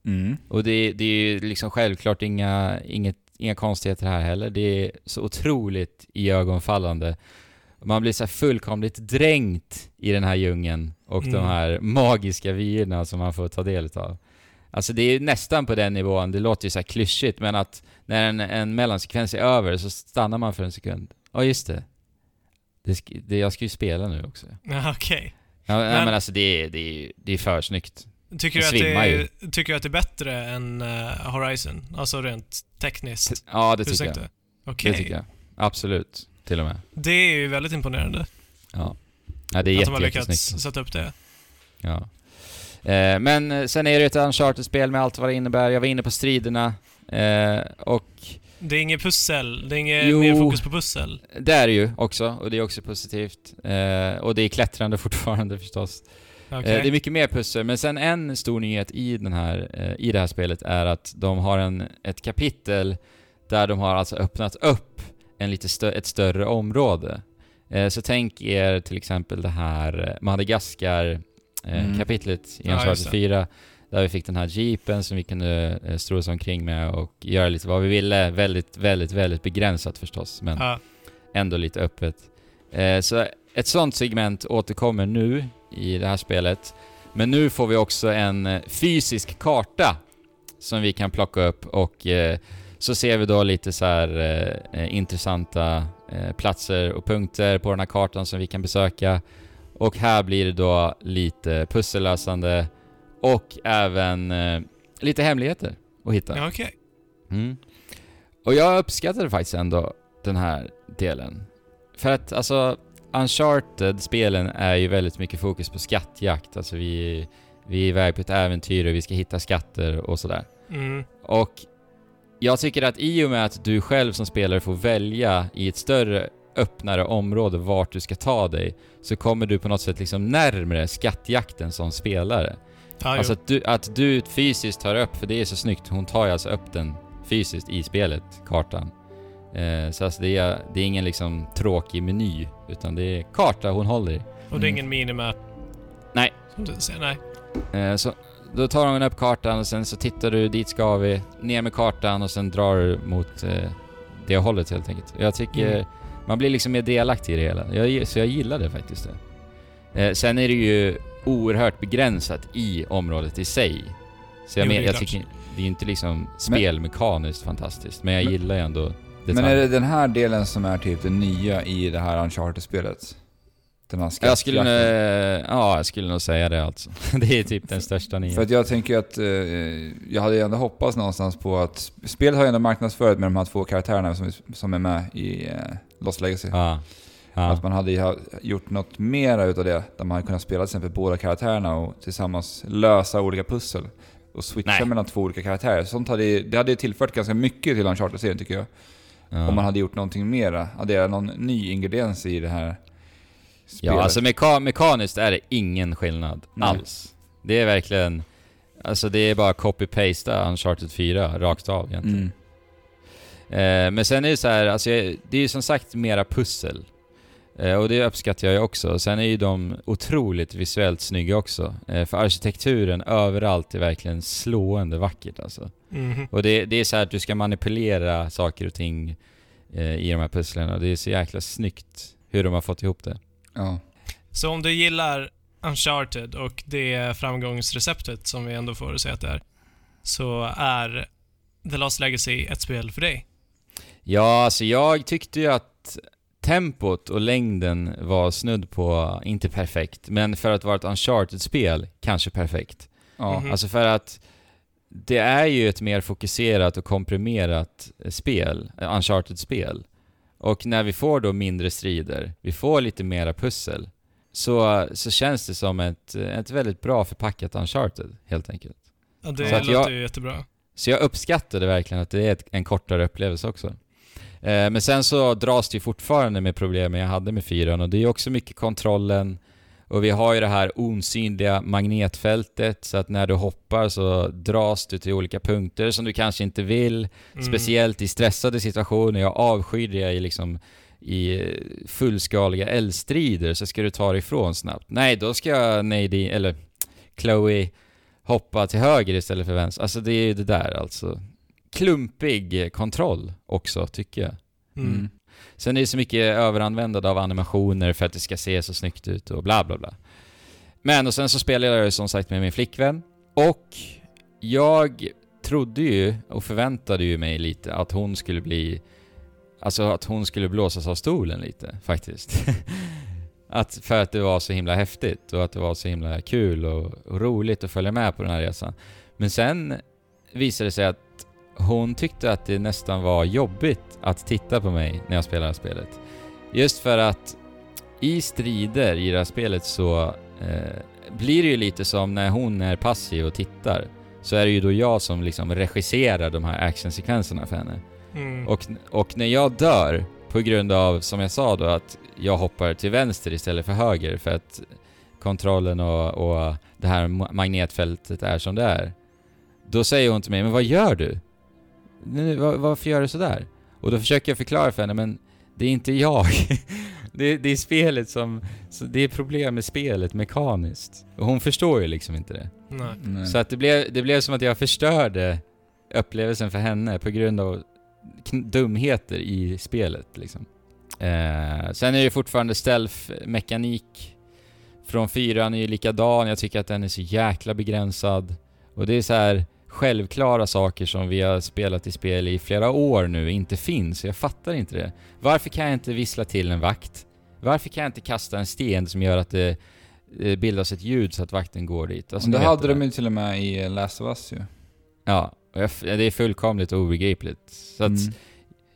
Mm. Och det, det är ju liksom självklart inga, inget, inga konstigheter här heller. Det är så otroligt iögonfallande. Man blir så fullkomligt dränkt i den här djungeln och de Mm. här magiska vyerna som man får ta del av. Alltså det är nästan på den nivån, det låter ju så här klyschigt, men att när en, en mellansekvens är över så stannar man för en sekund. Ja, just det. det, det jag ska ju spela nu också. Ja, Okej. Ja, men, Men- men alltså det är, det är, det är för snyggt. Tycker, du att det är, tycker du att det är bättre än eh, Horizon? Alltså rent tekniskt? Ja, det tycker jag. Okej. Det tycker jag. Absolut, till och med. Det är ju väldigt imponerande. Ja. ja det är att de har lyckats sätta upp det. Ja. Eh, men eh, sen är det ett Uncharted-spel med allt vad det innebär. Jag var inne på striderna. Eh, och Det är inget pussel. Det är inget Jo. mer fokus på pussel. det är det ju också, och det är också positivt. Eh, och det är klättrande fortfarande förstås. Okej. Eh, det är mycket mer pussel, men sen en stor nyhet i, den här, eh, i det här spelet är att de har en, ett kapitel där de har alltså öppnat upp en lite stö- ett större område. Eh, så tänk er till exempel det här Madagaskar-kapitlet i Ja, just Uncharted det. 4, där vi fick den här jeepen som vi kunde strosa omkring med och göra lite vad vi ville. Väldigt, väldigt, väldigt begränsat förstås, men Ja. ändå lite öppet. Så ett sånt segment återkommer nu i det här spelet. Men nu får vi också en eh, fysisk karta som vi kan plocka upp och eh, så ser vi då lite så här eh, intressanta eh, platser och punkter på den här kartan som vi kan besöka. Och här blir det då lite pussellösande och även lite hemligheter att hitta. Ja, okej. Mm. Och jag uppskattade faktiskt ändå den här delen. För att alltså, Uncharted-spelen är ju väldigt mycket fokus på skattjakt. Alltså vi, vi är iväg på ett äventyr och vi ska hitta skatter och sådär. Mm. Och jag tycker att i och med att du själv som spelare får välja i ett större öppnare område vart du ska ta dig, så kommer du på något sätt liksom närmre skattjakten som spelare. Ja, Alltså att du, att du fysiskt tar upp, för det är så snyggt, hon tar ju alltså upp den fysiskt i spelet, kartan. Eh, så alltså det är, det är ingen liksom tråkig meny, utan det är karta hon håller i. Och det är ingen minimap. Nej. Som du säger, nej. Eh, så då tar hon upp kartan och sen så tittar du, dit ska vi, ner med kartan och sen drar du mot eh, det hållet helt enkelt. Jag tycker Mm. man blir liksom mer delaktig i det hela. Jag, så jag gillar det faktiskt. Det. Eh, sen är det ju oerhört begränsat i området i sig. Så jag, Jo, det men, är jag tycker det är ju inte liksom spelmekaniskt fantastiskt, men jag Men- gillar ju ändå Men detaljer. är det den här delen som är typ det nya i det här Uncharted-spelet? Den här Jag skulle, nog- ja, jag skulle nog säga det alltså. det är typ den största För nyheten. att jag tänker att eh, jag hade ju ändå hoppats någonstans på att... Spelet har ju ändå marknadsfört med de här två karaktärerna som, som är med i eh, Lost Legacy. Ja. Ja. Att man hade gjort något mera utav det, där man hade kunnat spela till exempel båda karaktärerna och tillsammans lösa olika pussel. Och switcha Nej. mellan två olika karaktärer. Sånt hade, det hade tillfört ganska mycket till Uncharted-serien tycker jag. Ja. Om man hade gjort någonting mera. Addera någon ny ingrediens i det här spelet. Ja, alltså meka mekaniskt är det ingen skillnad Nej. alls. Det är verkligen... Alltså det är bara copy-pasta Uncharted 4 rakt av egentligen. Mm. Eh, men sen är det så här, alltså det är ju som sagt mera pussel. Eh, och det uppskattar jag också. Sen är ju de otroligt visuellt snygga också. Eh, för arkitekturen överallt är verkligen slående vackert alltså. Mhm. Och det, det är så här att du ska manipulera saker och ting eh, i de här pusslen och det är så jäkla snyggt hur de har fått ihop det. Ja. Så om du gillar Uncharted och det framgångsreceptet som vi ändå får säga att det är, så är The Lost Legacy ett spel för dig. Ja, alltså jag tyckte ju att tempot och längden var snudd på, inte perfekt, men för att vara ett Uncharted-spel, kanske perfekt. Ja. Mhm. Alltså för att det är ju ett mer fokuserat och komprimerat eh, spel, eh, Uncharted-spel. Och när vi får då mindre strider, vi får lite mera pussel, så, så känns det som ett, ett väldigt bra förpackat Uncharted, helt enkelt. Ja, det Så låter jag- ju jättebra. Så jag uppskattade verkligen att det är ett, en kortare upplevelse också. Eh, men sen så dras det ju fortfarande med problemen jag hade med fyran och det är också mycket kontrollen och vi har ju det här osynliga magnetfältet så att när du hoppar så dras du till olika punkter som du kanske inte vill. Mm. Speciellt i stressade situationer. Jag avskyr det i liksom i fullskaliga eldstrider så ska du ta dig ifrån snabbt. Nej, då ska Nadine, eller Chloe hoppa till höger istället för vänster. Alltså det är ju det där alltså. Klumpig kontroll också, tycker jag. Mm. Mm. Sen är det så mycket överanvändande av animationer för att det ska se så snyggt ut och bla bla bla. Men och sen så spelade jag ju som sagt med min flickvän och jag trodde ju och förväntade ju mig lite att hon skulle bli Alltså att hon skulle blåsas av stolen lite faktiskt. att, för att det var så himla häftigt och att det var så himla kul och, och roligt att följa med på den här resan. Men sen visade det sig att hon tyckte att det nästan var jobbigt att titta på mig när jag spelade spelet. Just för att i strider i det här spelet så eh, blir det ju lite som när hon är passiv och tittar. Så är det ju då jag som liksom regisserar de här actionsekvenserna för henne. Mm. Och, och när jag dör, på grund av, som jag sa då, att jag hoppar till vänster istället för höger för att kontrollen och, och det här ma- magnetfältet är som det är. Då säger hon till mig, men vad gör du? Nu, var, varför gör du sådär? Och då försöker jag förklara för henne, men det är inte jag. det, det är spelet som... Så det är problem med spelet mekaniskt. Och hon förstår ju liksom inte det. Nej. Nej. Så att det blev, det blev som att jag förstörde upplevelsen för henne på grund av dumheter i spelet liksom. Eh, sen är det fortfarande stealth-mekanik från fyran är ju likadan, jag tycker att den är så jäkla begränsad. Och det är så här självklara saker som vi har spelat i spel i flera år nu inte finns, jag fattar inte det. Varför kan jag inte vissla till en vakt? Varför kan jag inte kasta en sten som gör att det eh, bildas ett ljud så att vakten går dit? Alltså, Men det hade där. de ju till och med i Last of Us ju. Ja, och jag, det är fullkomligt obegripligt. Så att Mm.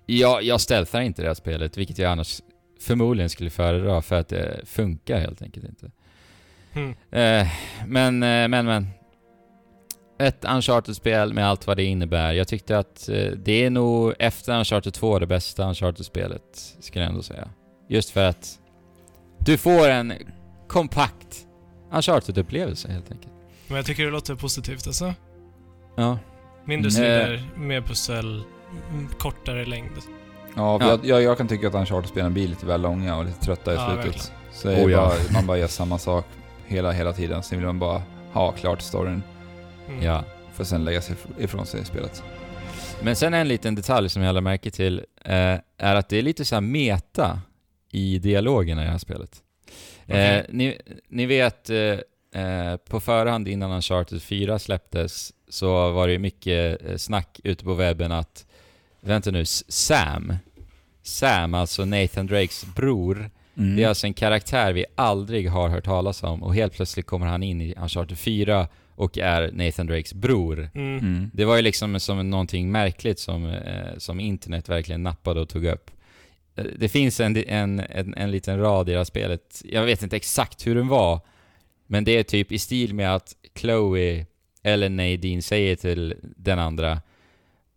jag, jag stealthar inte det här spelet, vilket jag annars förmodligen skulle föredra för att det funkar helt enkelt inte. Mm. Eh, men, men, men. Ett Uncharted-spel med allt vad det innebär. Jag tyckte att eh, det är nog efter Uncharted 2 det bästa Uncharted-spelet, skulle jag ändå säga. Just för att du får en kompakt Uncharted-upplevelse helt enkelt. Men jag tycker det låter positivt alltså. Ja. Mindre Mm. strider, mer pussel, mm, kortare längd. Ja, Ja. Jag, jag, jag kan tycka att Uncharted-spelen blir lite väl långa och lite trötta i Ja, slutet. verkligen. Så Oh, ja. bara, man bara gör samma sak hela, hela tiden. Sen vill man bara ha klart storyn Mm. ja. för att sen lägga sig ifrån sig spelet. Men sen en liten detalj som jag lade märke till eh, är att det är lite så här meta i dialogerna i det här spelet. Eh, Okej. ni, ni vet, eh, eh, på förhand innan Uncharted 4 släpptes så var det mycket eh, snack ute på webben att, vänta nu, Sam, Sam, alltså Nathan Drakes bror, Mm. det är alltså en karaktär vi aldrig har hört talas om och helt plötsligt kommer han in i Uncharted 4 och är Nathan Drakes bror. Mm. Mm. Det var ju liksom som någonting märkligt som, eh, som internet verkligen nappade och tog upp. Eh, Det finns en, en, en, en liten rad i det här spelet, jag vet inte exakt hur den var, men det är typ i stil med att Chloe eller Nadine säger till den andra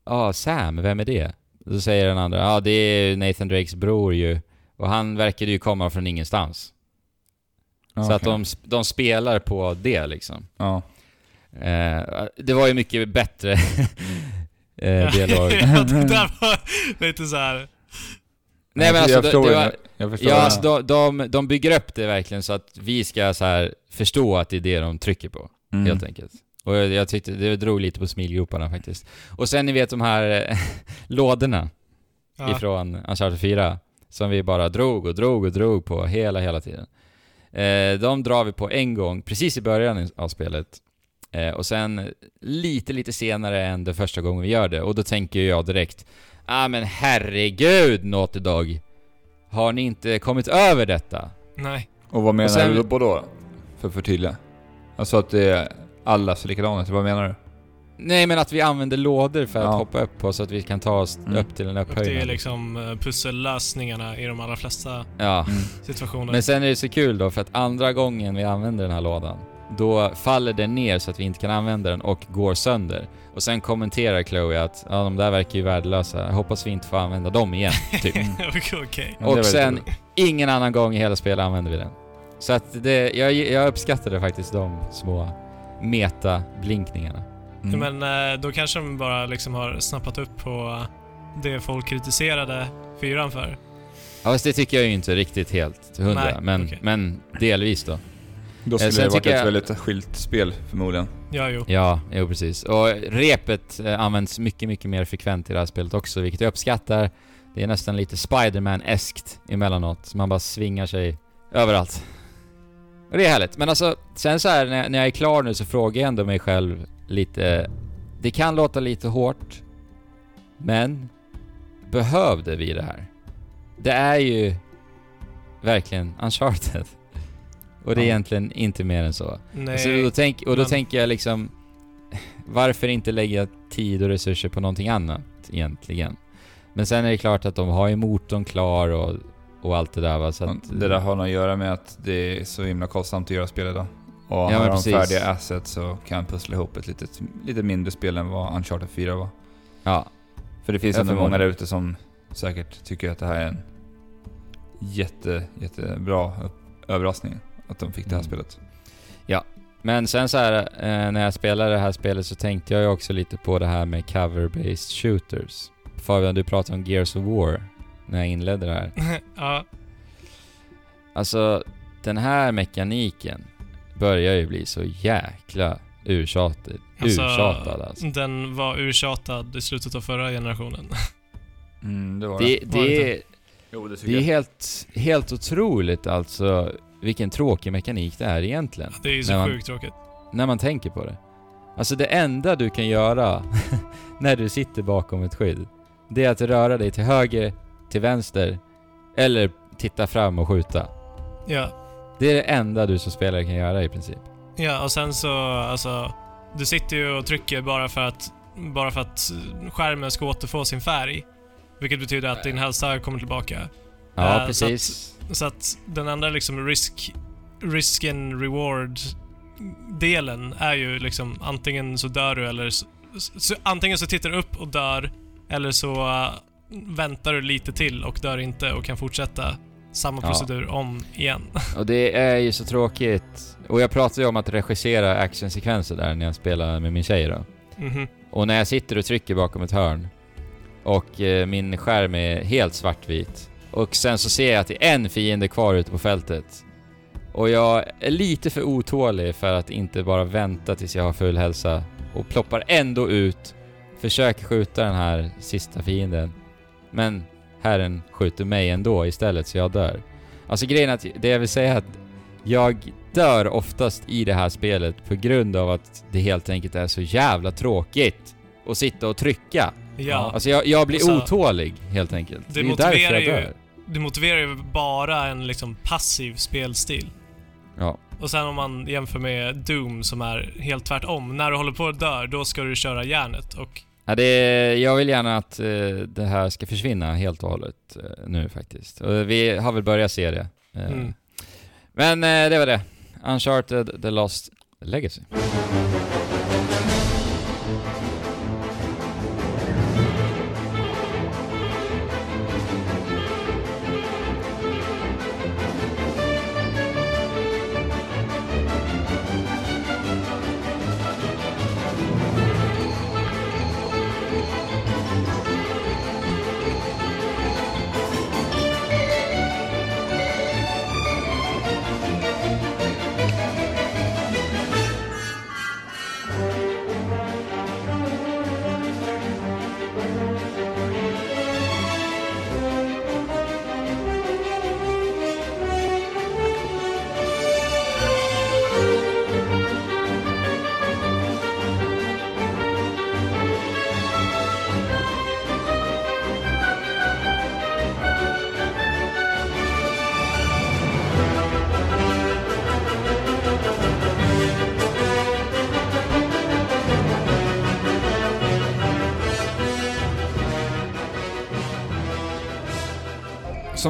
Ja, ah, Sam, vem är det? Då säger den andra, ja ah, det är Nathan Drakes bror ju. Och han verkade ju komma från ingenstans. Ja, Så att de, de spelar på det liksom. Ja. Eh, det var ju mycket bättre eh, dialog. det där var lite så här. Nej men alltså, jag det, förstår, det var, jag, förstår ja, det. alltså de, de, de bygger upp det verkligen så att vi ska så här förstå att det är det de trycker på, Mm. helt enkelt. Och jag, jag tyckte, det drog lite på smilgroparna faktiskt. Och sen ni vet de här eh, lådorna Ja. ifrån Uncharted 4, som vi bara drog och drog och drog på hela, hela tiden. Eh, de drar vi på en gång, precis i början av spelet. Eh, och sen lite, lite senare än den första gången vi gör det. Och då tänker jag direkt, ah men herregud Naughty Dog. Har ni inte kommit över detta? Nej. Och vad menar Och sen- du på då? För att förtydliga. Alltså att det är alla ser likadana ut, vad menar du? Nej men att vi använder lådor för att Ja. hoppa upp på så att vi kan ta oss Mm. upp till en Och det upphöjning. är liksom eh, pussellösningarna i de allra flesta Ja. situationer. Men sen är det så kul då för att andra gången vi använder den här lådan, då faller den ner så att vi inte kan använda den och går sönder. Och sen kommenterar Chloe att ja, de där verkar ju värdelösa, jag hoppas vi inte får använda dem igen, typ. Det är och sen ingen annan gång i hela spelet använder vi den. Så att det, jag, jag uppskattade faktiskt de små meta-blinkningarna. Mm. Men eh, då kanske de bara liksom har snappat upp på det folk kritiserade fyran för. Ja, fast det tycker jag ju inte riktigt helt till hundra, men, okej. men delvis då. Då Eh, skulle sen det varit ett jag- väldigt skilt spel förmodligen. Ja, jo. Ja, jo precis. Och repet eh, används mycket, mycket mer frekvent i det här spelet också, vilket jag uppskattar. Det är nästan lite Spiderman-eskt emellanåt, så man bara svingar sig överallt. Och det är härligt. Men alltså, sen så här när jag, när jag är klar nu så frågar jag ändå mig själv lite... Det kan låta lite hårt, men behövde vi det här? Det är ju verkligen uncharted. Och det är Ja. egentligen inte mer än så. Nej. Alltså, då tänk, och då men- tänker jag liksom... Varför inte lägga tid och resurser på någonting annat egentligen? Men sen är det klart att de har ju motorn klar och, och allt det där va, så att... Det där har nog att göra med att det är så himla kostsamt att göra spel idag. Och Ja, har de färdiga assets så kan han pussla ihop ett litet, lite mindre spel än vad Uncharted 4 var. Ja, För det finns ändå många där ute som säkert tycker att det här är en jätte, jättebra överraskning. Att de fick det här Mm. spelet. men sen så här, eh, när jag spelade det här spelet så tänkte jag ju också lite på det här med cover-based shooters. Fabian, du pratade om Gears of War när jag inledde det här. ja, Alltså, den här mekaniken börjar ju bli så jäkla urtjatad. Alltså, Urtjatad alltså. den var urtjatad i slutet av förra generationen. Mm, det var Det, Var det det, är, Jo, det det är helt, helt otroligt alltså vilken tråkig mekanik det är egentligen. Det är ju så När man- sjukt tråkigt. När man tänker på det. Alltså det enda du kan göra när du sitter bakom ett skydd, det är att röra dig till höger, till vänster, eller titta fram och skjuta. Ja. Det är det enda du som spelare kan göra i princip. Ja, och sen så, alltså... Du sitter ju och trycker bara för att, bara för att skärmen ska återfå sin färg. Vilket betyder att din hälsa kommer tillbaka. Ja, Eh, precis. Så att den andra liksom risk, risk and reward delen är ju liksom antingen så dör du eller så, så, antingen så tittar du upp och dör eller så uh, väntar du lite till och dör inte och kan fortsätta samma Ja. procedur om igen. Och det är ju så tråkigt. Och jag pratade ju om att regissera actionsekvenser där när jag spelar med min tjej då. Mhm. Och när jag sitter och trycker bakom ett hörn och eh, min skärm är helt svartvit och sen så ser jag att det är en fiende kvar ute på fältet. Och jag är lite för otålig för att inte bara vänta tills jag har full hälsa och ploppar ändå ut, försöker skjuta den här sista fienden. Men herren skjuter mig ändå istället så jag dör. Alltså grejen är att det jag vill säga är att jag dör oftast i det här spelet på grund av att det helt enkelt är så jävla tråkigt att sitta och trycka. Ja, Alltså jag, jag blir Alltså, otålig helt enkelt. det Det, är därför jag ju- det motiverar ju bara en liksom passiv spelstil. Ja. Och sen om man jämför med Doom som är helt tvärtom. När du håller på att dö, då ska du köra järnet och Ja, det, jag vill gärna att eh, det här ska försvinna helt och hållet eh, nu faktiskt. Och vi har väl börjat se det. Eh, Mm. Men eh, det var det. Uncharted The Lost Legacy.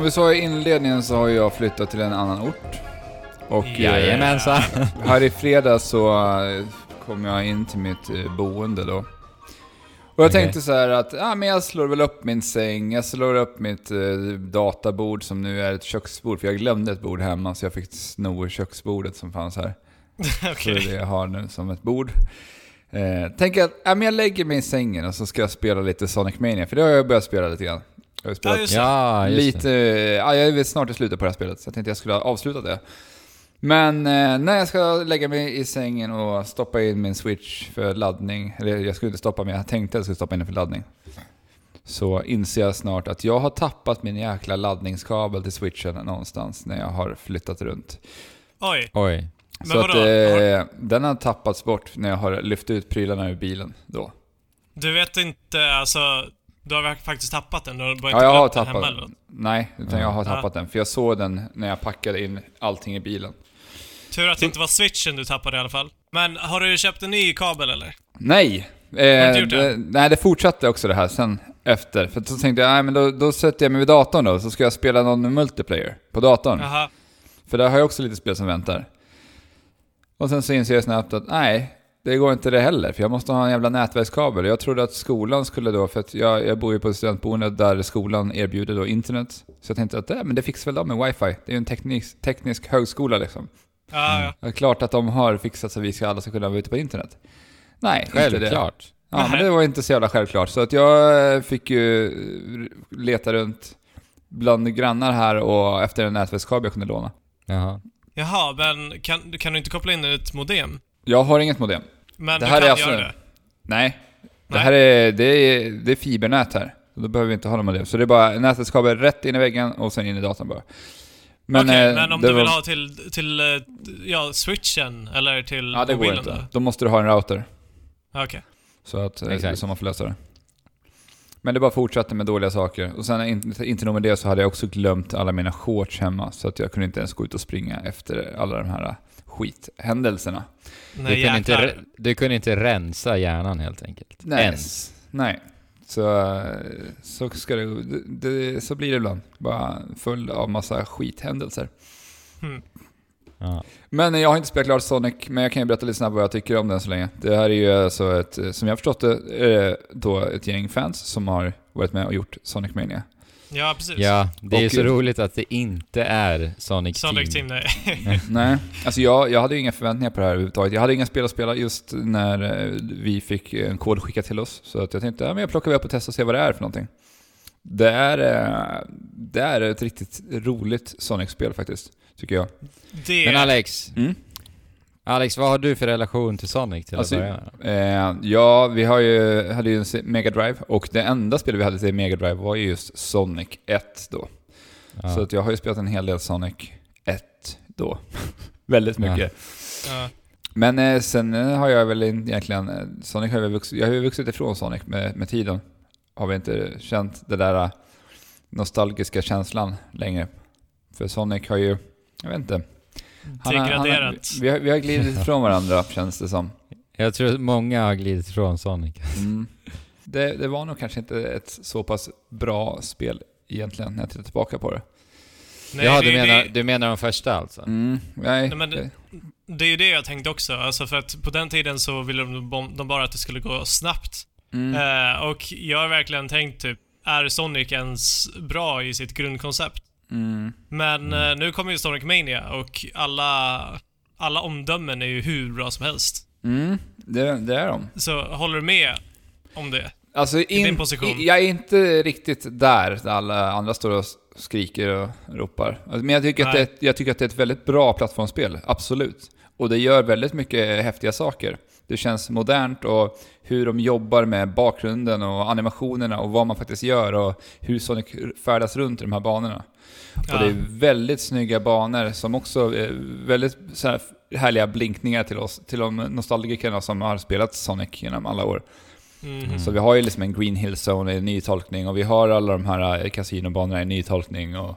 Vi sa i inledningen så har jag flyttat till en annan ort. Och eh, Jajamensan. här i fredag så eh, kom jag in till mitt eh, boende då. Och jag Okej. tänkte så här att, ja men jag slår väl upp min säng, jag slår upp mitt eh, databord som nu är ett köksbord, för jag glömde ett bord hemma så jag fick sno köksbordet som fanns här. Så det är det jag har nu som ett bord. Eh, tänker att ja, men jag lägger mig i sängen och så ska jag spela lite Sonic Mania, för det har jag börjat spela lite grann. Jag har spelat Ja, just det. Ja, just lite, ja, jag är snart i slutet på det här spelet, så jag tänkte jag skulle ha avslutat det. Men eh, när jag ska lägga mig i sängen och stoppa in min switch för laddning, eller jag skulle inte stoppa men jag tänkte att jag skulle stoppa in den för laddning. Så inser jag snart att jag har tappat min jäkla laddningskabel till switchen någonstans när jag har flyttat runt. Oj. Oj. Men så att vadå? eh, den har tappats bort när jag har lyft ut prylarna ur bilen då. Du vet inte, alltså... Du har faktiskt tappat den? Du har bara Ja, inte jag har glömt den hemma tappat? Nej, utan jag har Ja. tappat den. För jag såg den när jag packade in allting i bilen. Tur att det inte var switchen du tappade i alla fall. Men har du köpt en ny kabel eller? Nej! Eh, det, nej, det fortsatte också det här sen efter. För så tänkte jag, nej men då, då sätter jag mig vid datorn då, så ska jag spela någon multiplayer på datorn. Jaha. För där har jag också lite spel som väntar. Och sen så inser jag snabbt att nej, det går inte det heller, för jag måste ha en jävla nätverkskabel. Jag trodde att skolan skulle då, för att jag, jag bor ju på ett studentboende där skolan erbjuder då internet. Så jag tänkte att äh, men det fixar väl de med wifi. Det är ju en teknisk, teknisk högskola liksom. Ja, ja. Det är klart att de har fixat så att vi ska alla ska kunna vara ute på internet. Nej, inte det. Självklart. Ja, men det var inte så jävla självklart. Så att jag fick ju leta runt bland grannar här och efter en nätverkskabel jag kunde låna. Jaha. Jaha, men kan, kan du inte koppla in ett modem? Jag har inget modem. Men Det du här kan är alltså- göra det? Nej. Det här är, det är, det är fibernät här. Då behöver vi inte ha någon modem. Så det är bara en nätverkskabel rätt in i väggen och sen in i datorn bara. Men, Okej, eh, men om det du vill var- ha till, till eh, ja, switchen eller till Ja, det går mobilen inte. då? Då måste du ha en router. Okej. Så att eh, det är Exakt. så man får lösa det. Men det bara fortsatte med dåliga saker. Och sen inte, inte nog med det så hade jag också glömt alla mina shorts hemma. Så att jag kunde inte ens gå ut och springa efter alla de här skithändelserna. Nej, Du kunde, inte, du kunde inte rensa hjärnan helt enkelt. Nej. Ens. Nej. Så, så, ska det, det, så blir det ibland. Bara full av massa skithändelser. Hmm. Ja. Men jag har inte spelat klart Sonic, men jag kan ju berätta lite snabbt vad jag tycker om den så länge. Det här är ju alltså ett, som jag förstått det då ett gäng fans som har varit med och gjort Sonic Mania. Ja, precis. ja, det är ju Och- så roligt att det inte är Sonic, Sonic Team. Team, nej. Nej, alltså jag, jag hade ju inga förväntningar på det här överhuvudtaget. Jag hade inga spel att spela just när eh, vi fick en kod skickad till oss. Så att jag tänkte, ja, men jag plockar upp och testar och ser vad det är för någonting. Det är, eh, det är ett riktigt roligt Sonic-spel faktiskt, tycker jag. Det... Men Alex, Mm. Alex, vad har du för relation till Sonic till Alltså, att? Eh, ja, vi har ju, hade ju en Mega Drive och det enda spelet vi hade till Mega Drive var ju just Sonic 1 då. Ja. Så att jag har ju spelat en hel del Sonic 1 då. Väldigt mycket. Ja. Men eh, sen eh, har jag väl egentligen, eh, Sonic har jag, vuxit, jag har ju vuxit ifrån Sonic med, med tiden. Har vi inte känt den där eh, nostalgiska känslan längre. För Sonic har ju, jag vet inte. Han har- han har- vi, har, vi har glidit ifrån varandra känns det som. Jag tror att många har glidit ifrån Sonic. Mm. Det, det var nog kanske inte ett så pass bra spel egentligen när jag tittar tillbaka på det. Nej, ja, det, du menar, det, du menar de första alltså? Mm, nej. Nej, men det- det är ju det jag tänkte också. Alltså för att på den tiden så ville de, de bara att det skulle gå snabbt. Mm. Eh, och jag har verkligen tänkt typ, är Sonic ens bra i sitt grundkoncept? Mm. Men eh, nu kommer ju Sonic Mania och alla, alla omdömen är ju hur bra som helst. Mm. Det, det är de. Så håller du med om det? Alltså, din in, position. i- jag är inte riktigt där, där alla andra står och skriker och ropar. Men jag tycker, att det, Nej. är ett- jag tycker att det är ett väldigt bra plattformsspel, absolut. Och det gör väldigt mycket häftiga saker. Det känns modernt och hur de jobbar med bakgrunden och animationerna och vad man faktiskt gör och hur Sonic färdas runt i de här banorna. Ja. Och det är väldigt snygga banor som också är väldigt så här härliga blinkningar till oss, till de nostalgikerna som har spelat Sonic genom alla år. Mhm. Så vi har ju liksom en Green Hill Zone i nytolkning och vi har alla de här eh, kasinobanorna i nytolkning och...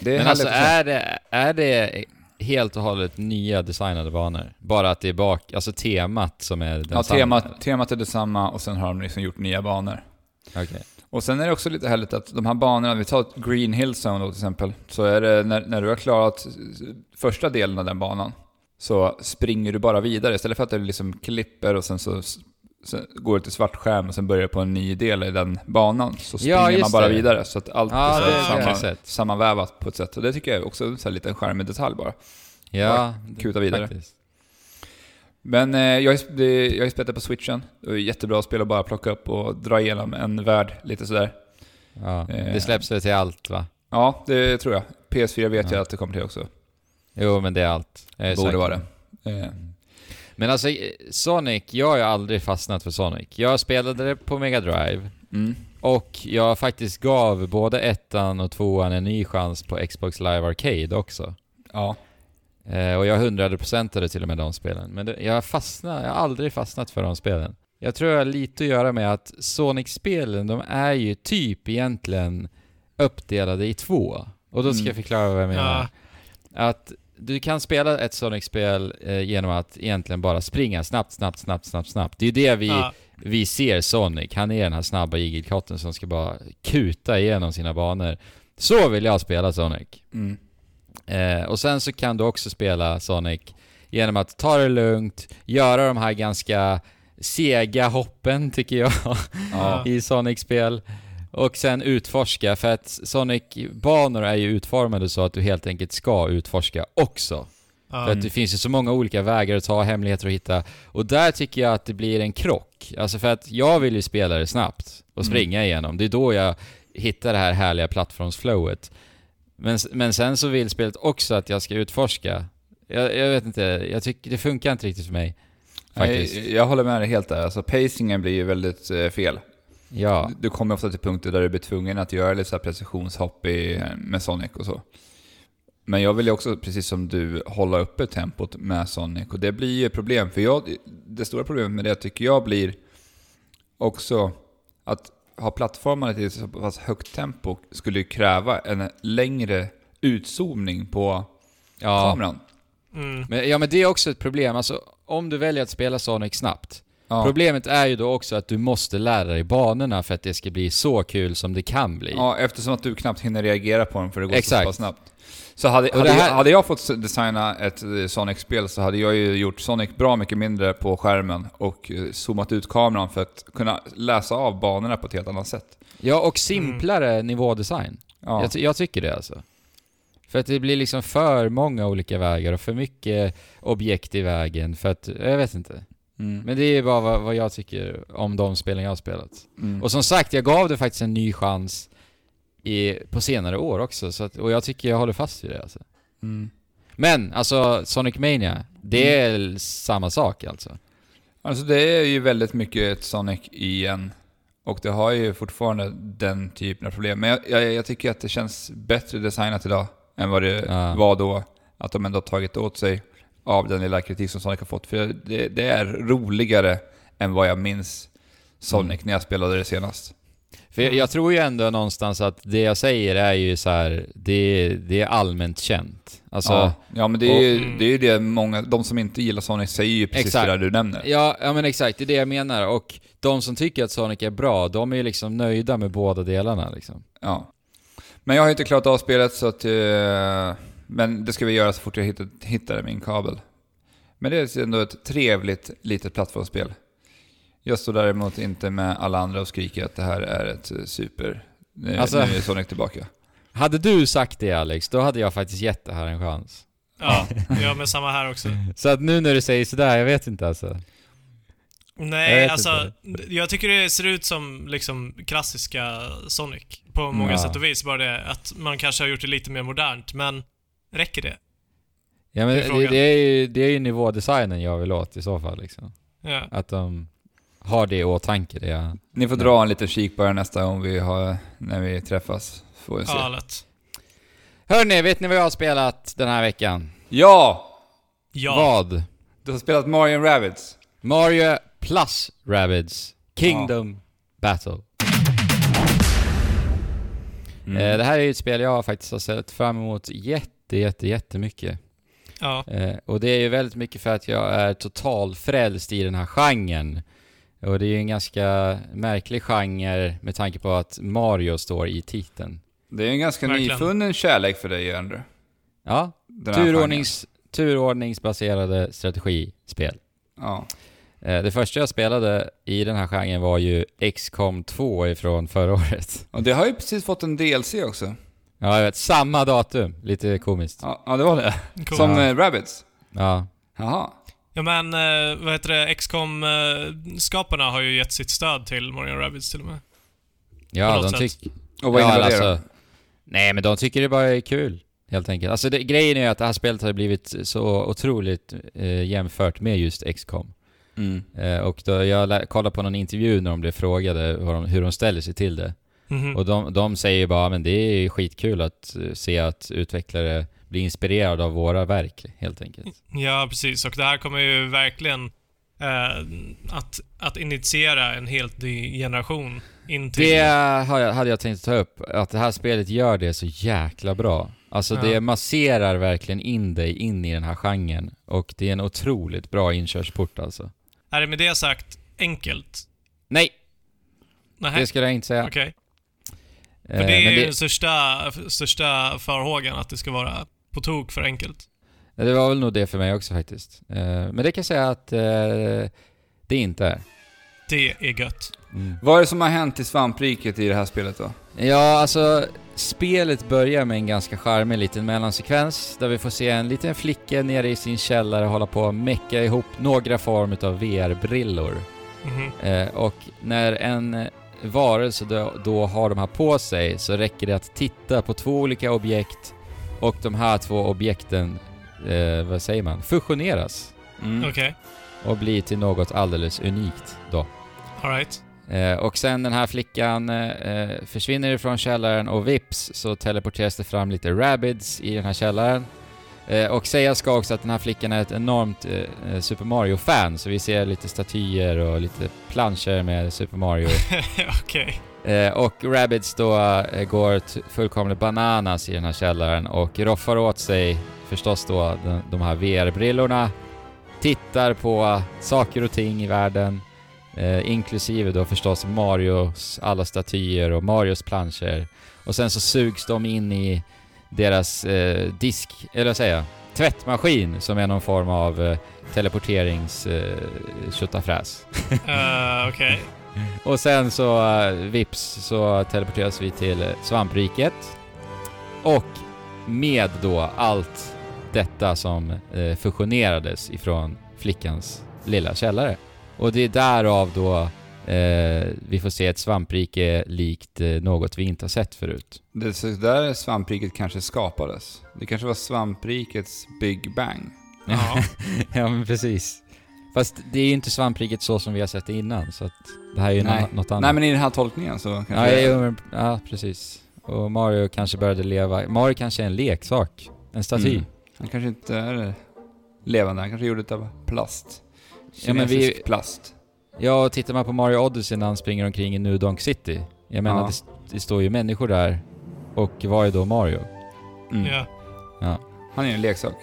Det är Men alltså är det, är det helt och hållet nya designade banor? Bara att det är bak, alltså temat som är Ja, densamma? temat, temat är detsamma och sen har de liksom gjort nya banor. Okej. Och sen är det också lite härligt att de här banorna, vi tar Green Hill Zone då till exempel, så är det när, när du har klarat första delen av den banan så springer du bara vidare istället för att det liksom klipper och sen så sen går det till svart skärm och sen börjar det på en ny del i den banan. Så springer Ja, man bara det. vidare så att allt Ja, är det- så det har samma, jag sett. sammanvävat på ett sätt. Och det tycker jag är också en sån här liten charmig detalj bara. Ja, kuta vidare. faktiskt. Men eh, jag, har, ju- det, spelat det på switchen. Det är jättebra spel att bara plocka upp och dra igenom en värld lite sådär. Ja, Eh. det släpps väl till allt va? Ja, det tror jag. PS4 vet Ja. jag att det kommer till också. Jo, men det är allt. Är Borde vara det. Eh, Men alltså, Sonic, jag har ju aldrig fastnat för Sonic. Jag spelade det på Mega Drive mm. och jag faktiskt gav både ettan och tvåan en ny chans på Xbox Live Arcade också. Ja. Eh, och jag hundrade procentade till och med de spelen. Men det, jag fastnar, jag har aldrig fastnat för de spelen. Jag tror jag har lite att göra med att Sonic-spelen, de är ju typ egentligen uppdelade i två. Och då ska Mm. jag förklara vad jag menar. Ja. Att du kan spela ett Sonic-spel eh, genom att egentligen bara springa snabbt, snabbt, snabbt, snabbt, snabbt. Det är ju det vi, Ja. vi ser Sonic. Han är den här snabba igelkotten som ska bara kuta igenom sina banor. Så vill jag spela Sonic. Mm. Eh, och sen så kan du också spela Sonic genom att ta det lugnt, göra de här ganska sega hoppen tycker jag Ja. i Sonic-spel. Och sen utforska, för att Sonic-banor är ju utformade så att du helt enkelt ska utforska också. För Ja. att det finns ju så många olika vägar att ta, hemligheter att hitta. Och där tycker jag att det blir en krock. Alltså för att jag vill ju spela det snabbt och Mm. springa igenom. Det är då jag hittar det här härliga plattformsflowet. Men, men sen så vill spelet också att jag ska utforska. Jag, jag vet inte, jag tycker det funkar inte riktigt för mig. Faktiskt. Jag håller med dig helt där. Alltså pacingen blir ju väldigt eh, fel. Ja. Du kommer ofta till punkter där du blir tvungen att göra lite så här precisionshopp i, med Sonic och så. Men jag vill ju också, precis som du, hålla uppe tempot med Sonic. Och det blir ju ett problem. För jag, det stora problemet med det tycker jag blir också att ha plattformarna till så pass högt tempo skulle ju kräva en längre utzoomning på Ja. kameran. Mm. Men, ja men det är också ett problem. Alltså om du väljer att spela Sonic snabbt. Ja. Problemet är ju då också att du måste lära dig banorna för att det ska bli så kul som det kan bli. Ja, eftersom att du knappt hinner reagera på dem för det går Exakt. så pass snabbt. Så hade, hade, här- jag, hade jag fått designa ett eh, Sonic-spel så hade jag ju gjort Sonic bra mycket mindre på skärmen och eh, zoomat ut kameran för att kunna läsa av banorna på ett helt annat sätt. Ja, och simplare nivådesign. Ja. Jag, jag tycker det alltså. För att det blir liksom för många olika vägar och för mycket objekt i vägen för att, jag vet inte. Mm. Men det är bara vad, vad jag tycker om de spelen jag har spelat. Mm. Och som sagt, jag gav det faktiskt en ny chans i, på senare år också, så att, och jag tycker jag håller fast vid det alltså. Mm. Men, alltså Sonic Mania, det är samma sak alltså. Alltså det är ju väldigt mycket ett Sonic igen. Och det har ju fortfarande den typen av problem. Men jag, jag, jag tycker att det känns bättre designat idag än vad det Ja. var då. Att de ändå har tagit åt sig av den lilla kritik som Sonic har fått. För det, det är roligare än vad jag minns Sonic när jag spelade det senast. För jag, jag tror ju ändå någonstans att det jag säger är ju så här, det, det är allmänt känt. Alltså, ja. ja, men det är, ju, och- det är ju det många, de som inte gillar Sonic säger ju precis Exakt. det där du nämner. Ja, ja men exakt, det är det jag menar. Och de som tycker att Sonic är bra, de är ju liksom nöjda med båda delarna liksom. Ja. Men jag har ju inte klarat av spelet så att... eh, men det ska vi göra så fort jag hittar, hittar min kabel. Men det är ändå ett trevligt litet plattformsspel. Jag står däremot inte med alla andra och skriker att det här är ett eh, super... Nu, Alltså- nu är Sonic tillbaka. Hade du sagt det Alex, då hade jag faktiskt gett det här en chans. Ja, ja, men samma här också. Så att nu när du säger sådär, jag vet inte alltså. Jag Nej, vet alltså, jag tycker det ser ut som liksom klassiska Sonic på många Ja. sätt och vis. Bara det att man kanske har gjort det lite mer modernt, men räcker det? Ja men Det är det, frågan. det, är ju, det är ju nivådesignen jag vill åt i så fall liksom. Ja. Att de har det i åtanke, det jag... Ni får dra en liten kik på det nästa gång vi har, när vi träffas. Får vi se. Ja, lätt. Hörni, vet ni vad jag har spelat den här veckan? Ja! Ja. Vad? Du har spelat Mario Rabbids. Mario plus Rabbids Kingdom Battle. Mm. Eh, det här är ju ett spel jag faktiskt har sett fram emot jätte, jätte, jättemycket. Ja. Eh, och det är ju väldigt mycket för att jag är total frälst i den här genren. Och det är ju en ganska märklig genre med tanke på att Mario står i titeln. Det är en ganska Verkligen. nyfunnen kärlek för dig, Andrew. Ja, turordnings, turordningsbaserade strategispel. Ja. Eh, Det första jag spelade i den här genren var ju XCOM 2 ifrån förra året. Och det har ju precis fått en DLC också. Ja, jag vet. Samma datum. Lite komiskt. Ja, ja det var det. Cool. Som eh, Rabbids. Ja. Jaha. Ja men, eh, vad heter det, XCOM-skaparna har ju gett sitt stöd till Mario Rabbids till och med. Ja, de tycker... Och vad ja, innebär eller det då? alltså, Nej, men de tycker det bara är kul. Helt enkelt. Alltså det, grejen är ju att det här spelet har blivit så otroligt eh, jämfört med just XCOM. Mm. Eh, och då jag kollade på någon intervju när de blev frågade hur de, hur de ställer sig till det. Mhm. Och de, de säger ju bara men det är skitkul att eh, se att utvecklare blir inspirerade av våra verk, helt enkelt. Ja, precis. Och det här kommer ju verkligen eh, att, att initiera en helt ny generation in till... Det hade jag tänkt ta upp, att det här spelet gör det så jäkla bra. Alltså Ja. det masserar verkligen in dig in i den här genren. Och det är en otroligt bra inkörsport alltså. Är det med det sagt enkelt? Nej, Nej. det skulle jag inte säga. Okej. Eh, För det är ju den största, största farhågan, att det ska vara på tok för enkelt. det var väl nog det för mig också faktiskt. Eh, men det kan jag säga att eh, det inte är. Det är gött. Vad är det som har hänt i svampriket i det här spelet då? Ja, alltså spelet börjar med en ganska charmig liten mellansekvens där vi får se en liten flicka nere i sin källare hålla på att mecka ihop några former av VR-brillor. Mhm. Eh, och när en varelse då, då har de här på sig så räcker det att titta på två olika objekt och de här två objekten, eh, vad säger man, fusioneras Mm. Okej. och blir till något alldeles unikt då. Alright. Eh, och sen den här flickan eh, försvinner ifrån källaren och vips så teleporteras det fram lite rabbids i den här källaren. Eh, och sägas ska också att den här flickan är ett enormt eh, eh, Super Mario-fan, så vi ser lite statyer och lite planscher med Super Mario. Okej. Eh, och Rabbids då eh, går fullkomligt bananas i den här källaren och roffar åt sig förstås då de, de här VR-brillorna, tittar på saker och ting i världen, eh, inklusive då förstås Marios alla statyer och Marios planscher. Och sen så sugs de in i deras eh, disk, eller vad säger jag, tvättmaskin som är någon form av eh, teleporterings eh, uh, Okej. Okay. Och sen så uh, vips så teleporteras vi till eh, svampriket. Och med då allt detta som eh, fusionerades ifrån flickans lilla källare. Och det är därav då eh, vi får se ett svamprike likt eh, något vi inte har sett förut. Det är så där svampriket kanske skapades. Det kanske var svamprikets Big Bang. Ja. ja men precis. Fast det är ju inte svampriket så som vi har sett det innan, så att det här är ju Nej. nå- något annat. Nej men i den här tolkningen så kanske... Ja, jo, men, ja, precis. Och Mario kanske började leva... Mario kanske är en leksak. En staty. Mm. Han kanske inte är levande, han kanske gjorde det av plast. Ja, men vi- Kinesisk plast. Ja, och tittar man på Mario Odyssey när han springer omkring i New Donk City. Jag menar, Ja. det, det står ju människor där. Och vad är då Mario? Mm. ja. Han är en leksak.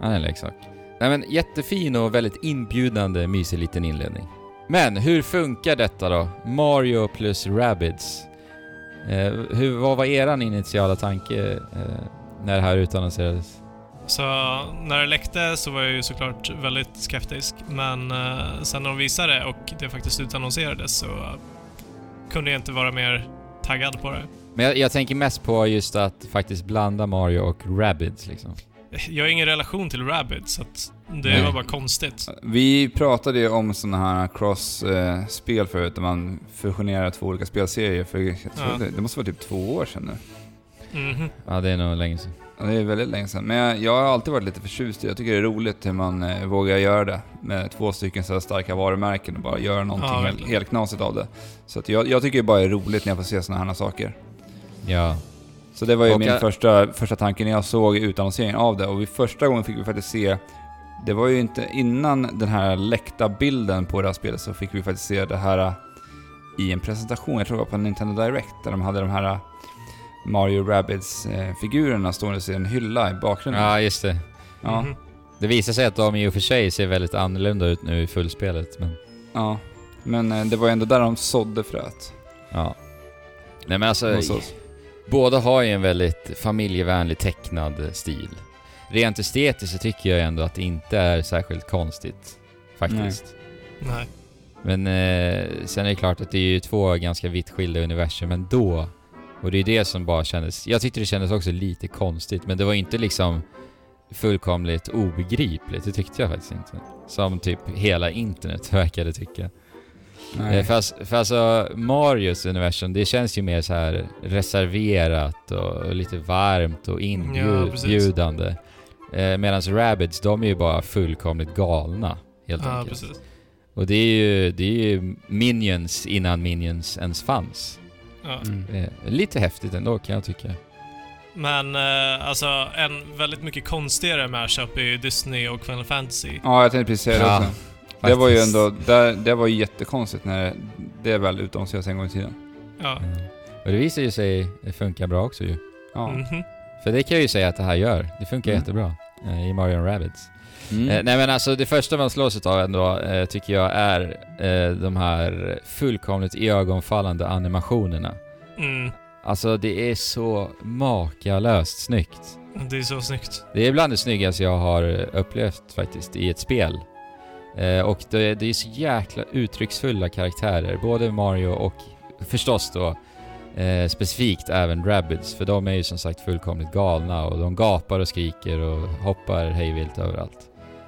Han är en leksak. Nej men jättefin och väldigt inbjudande, mysig liten inledning. Men hur funkar detta då? Mario plus Rabbids. Eh, hur, vad var eran initiala tanke eh, när det här utannonserades? Så när det läckte så var jag ju såklart väldigt skeptisk. Men eh, sen när de visade det och det faktiskt utannonserades så kunde jag inte vara mer taggad på det. Men jag, jag tänker mest på just att faktiskt blanda Mario och Rabbids liksom. Jag har ingen relation till Rabbids, så att det Nej. var bara konstigt. Vi pratade ju om sådana här cross-spel förut, där man fusionerar två olika spelserier för, jag tror Ja. det, det måste vara typ två år sedan nu. Mhm. Ja, det är nog länge sedan. Ja, det är väldigt länge sedan. Men jag, jag har alltid varit lite förtjust i det. Jag tycker det är roligt hur man eh, vågar göra det med två stycken så här starka varumärken och bara göra någonting Ja, helt, knasigt av det. Så att jag, jag tycker det bara är roligt när jag får se sådana här saker. Ja. Så det var ju Och min jag- första, första tanke när jag såg utannonseringen av det. Och första gången fick vi faktiskt se, det var ju inte innan den här läckta bilden på det här spelet så fick vi faktiskt se det här eh, i en presentation, jag tror det var på Nintendo Direct, där de hade de här eh, Mario Rabbids-figurerna stående i en hylla i bakgrunden. Ja, just det. Ja, Mhm. Det visar sig att de i och för sig ser väldigt annorlunda ut nu i fullspelet, men... ja. Men det var ändå där de sådde fröet. Ja. Nej men alltså. Båda har ju en väldigt familjevänlig tecknad stil. Rent estetiskt så tycker jag ändå att det inte är särskilt konstigt. Faktiskt. Nej. Men eh, sen är det klart att det är ju två ganska vitt skilda universum ändå. Och det är det som bara kändes... Jag tyckte det kändes också lite konstigt, men det var inte liksom fullkomligt obegripligt. Det tyckte jag faktiskt inte. Som typ hela internet verkade tycka. Nej. Eh, Fast, för alltså Marios universum, det känns ju mer så här reserverat och lite varmt och Ja, inbjudande. Eh, Medan Rabbids, de är ju bara fullkomligt galna, helt Ja, enkelt. precis. Och det är ju, det är ju Minions innan Minions ens fanns. Ja. Mm. Eh, lite häftigt ändå kan jag tycka. Men eh, alltså, en väldigt mycket konstigare mashup är ju Disney och Final Fantasy. Ja, jag tänkte precis säga det Ja, också. Det var ju faktiskt. ändå, det, det var ju jättekonstigt när det väl utannonserades en gång i tiden. Ja. Mm. Och det visar ju sig funka bra också ju. Ja. Mhm. För det kan jag ju säga att det här gör. Det funkar Mm. jättebra eh, i Mario Rabbids. Mm. Eh, nej men alltså det första man slås av ändå eh, tycker jag är eh, de här fullkomligt iögonfallande animationerna. Mm. Alltså det är så makalöst snyggt. Det är så snyggt. Det är bland det snyggaste jag har upplevt faktiskt i ett spel. Eh, och det, det är så jäkla uttrycksfulla karaktärer, både Mario och förstås då eh, specifikt även Rabbids, för de är ju som sagt fullkomligt galna och de gapar och skriker och hoppar hejvilt överallt.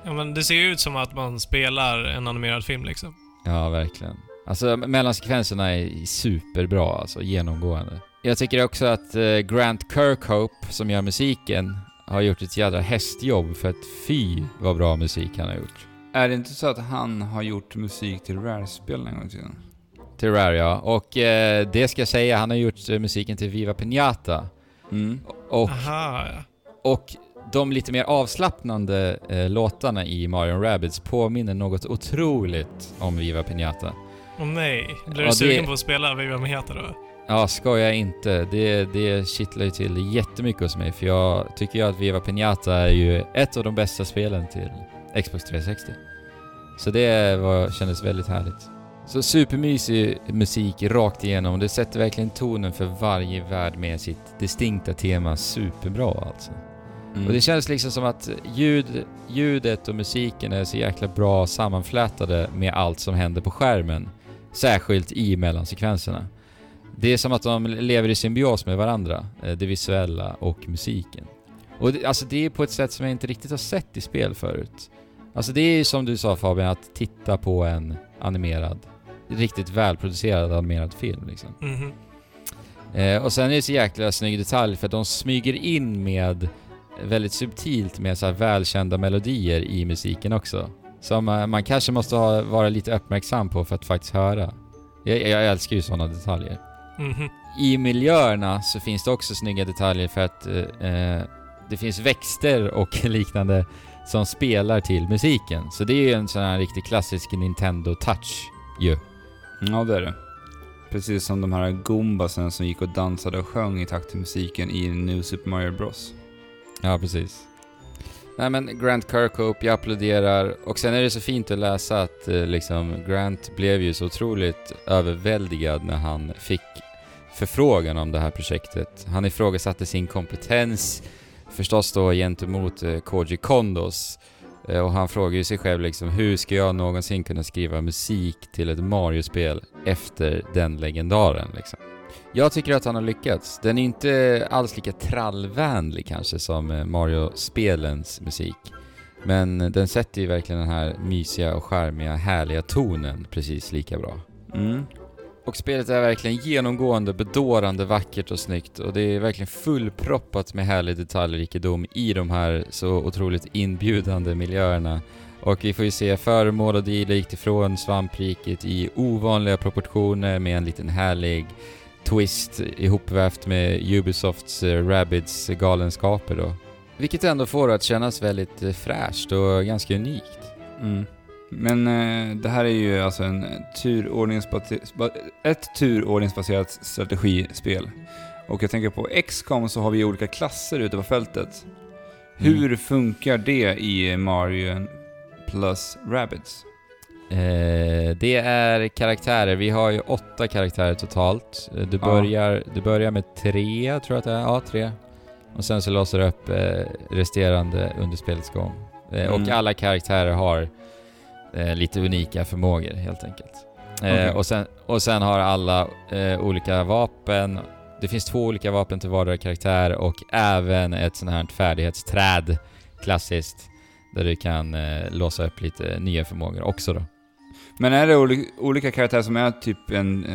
Ja, men det ser ju ut som att man spelar en animerad film liksom. Ja, verkligen. Alltså mellansekvenserna är superbra, alltså genomgående. Jag tycker också att eh, Grant Kirkhope, som gör musiken, har gjort ett jädra hästjobb för att fy vad bra musik han har gjort. Är det inte så att han har gjort musik till Rare-spel en gång i tiden? Till Rare ja. Och eh, det ska jag säga, han har gjort eh, musiken till Viva Piñata. Mm. Och, Aha, ja. och de lite mer avslappnande eh, låtarna i Mario Rabbids påminner något otroligt om Viva Piñata. Åh nej. Blir Ja, du sugen det- på att spela Viva Mejata då? Ja, skoja inte. Det, det kittlar ju till jättemycket hos mig för jag tycker ju att Viva Piñata är ju ett av de bästa spelen till Xbox 360. Så det var, kändes väldigt härligt. Så supermysig musik rakt igenom. Det sätter verkligen tonen för varje värld med sitt distinkta tema superbra alltså. Mm. Och det känns liksom som att ljud, ljudet och musiken är så jäkla bra sammanflätade med allt som händer på skärmen. Särskilt i mellansekvenserna. Det är som att de lever i symbios med varandra, eh, det visuella och musiken. Och det, alltså det är på ett sätt som jag inte riktigt har sett i spel förut. Alltså det är ju som du sa Fabian, att titta på en animerad, riktigt välproducerad animerad film liksom. Mhm. Eh, och sen är det så jäkla snygg detalj för att de smyger in med väldigt subtilt med så här välkända melodier i musiken också. Som eh, man kanske måste ha, vara lite uppmärksam på för att faktiskt höra. Jag, jag älskar ju sådana detaljer. Mhm. I miljöerna så finns det också snygga detaljer för att eh, eh, det finns växter och liknande som spelar till musiken. Så det är ju en sån här riktigt klassisk Nintendo touch ju. Ja, det är det. Precis som de här Goombasen som gick och dansade och sjöng i takt till musiken i New Super Mario Bros. Ja, precis. Nej men Grant Kirkhope, jag applåderar. Och sen är det så fint att läsa att eh, liksom Grant blev ju så otroligt överväldigad när han fick förfrågan om det här projektet. Han ifrågasatte sin kompetens, förstås då gentemot eh, Koji Kondos. Eh, och han frågar ju sig själv liksom, hur ska jag någonsin kunna skriva musik till ett Mario-spel efter den legendaren liksom? Jag tycker att han har lyckats. Den är inte alls lika trallvänlig kanske som eh, Mario-spelens musik. Men den sätter ju verkligen den här mysiga och charmiga, härliga tonen precis lika bra. Mm. Och spelet är verkligen genomgående, bedårande, vackert och snyggt och det är verkligen fullproppat med härlig detaljrikedom i de här så otroligt inbjudande miljöerna. Och vi får ju se föremål och dylikt ifrån svampriket i ovanliga proportioner med en liten härlig twist ihopvävt med Ubisofts eh, Rabbids galenskaper då. Vilket ändå får det att kännas väldigt eh, fräscht och ganska unikt. Mm. Men eh, det här är ju alltså en turordningsbate- ett turordningsbaserat strategispel. Och jag tänker på XCOM så har vi olika klasser ute på fältet. Hur funkar det i Mario plus Rabbids? Eh, det är karaktärer. Vi har ju åtta karaktärer totalt. Eh, Du Ja. börjar, du börjar med tre, tror jag att det är. Ja, tre. Och sen så låser du upp eh, resterande under spelets gång. Eh, Och Mm. alla karaktärer har eh, lite unika förmågor helt enkelt. Eh, Okej. och, sen, och sen har alla eh, olika vapen. Det finns två olika vapen till vardera karaktär och även ett sånt här färdighetsträd, klassiskt, där du kan eh, låsa upp lite nya förmågor också då. Men är det oli- olika karaktärer som är typ en...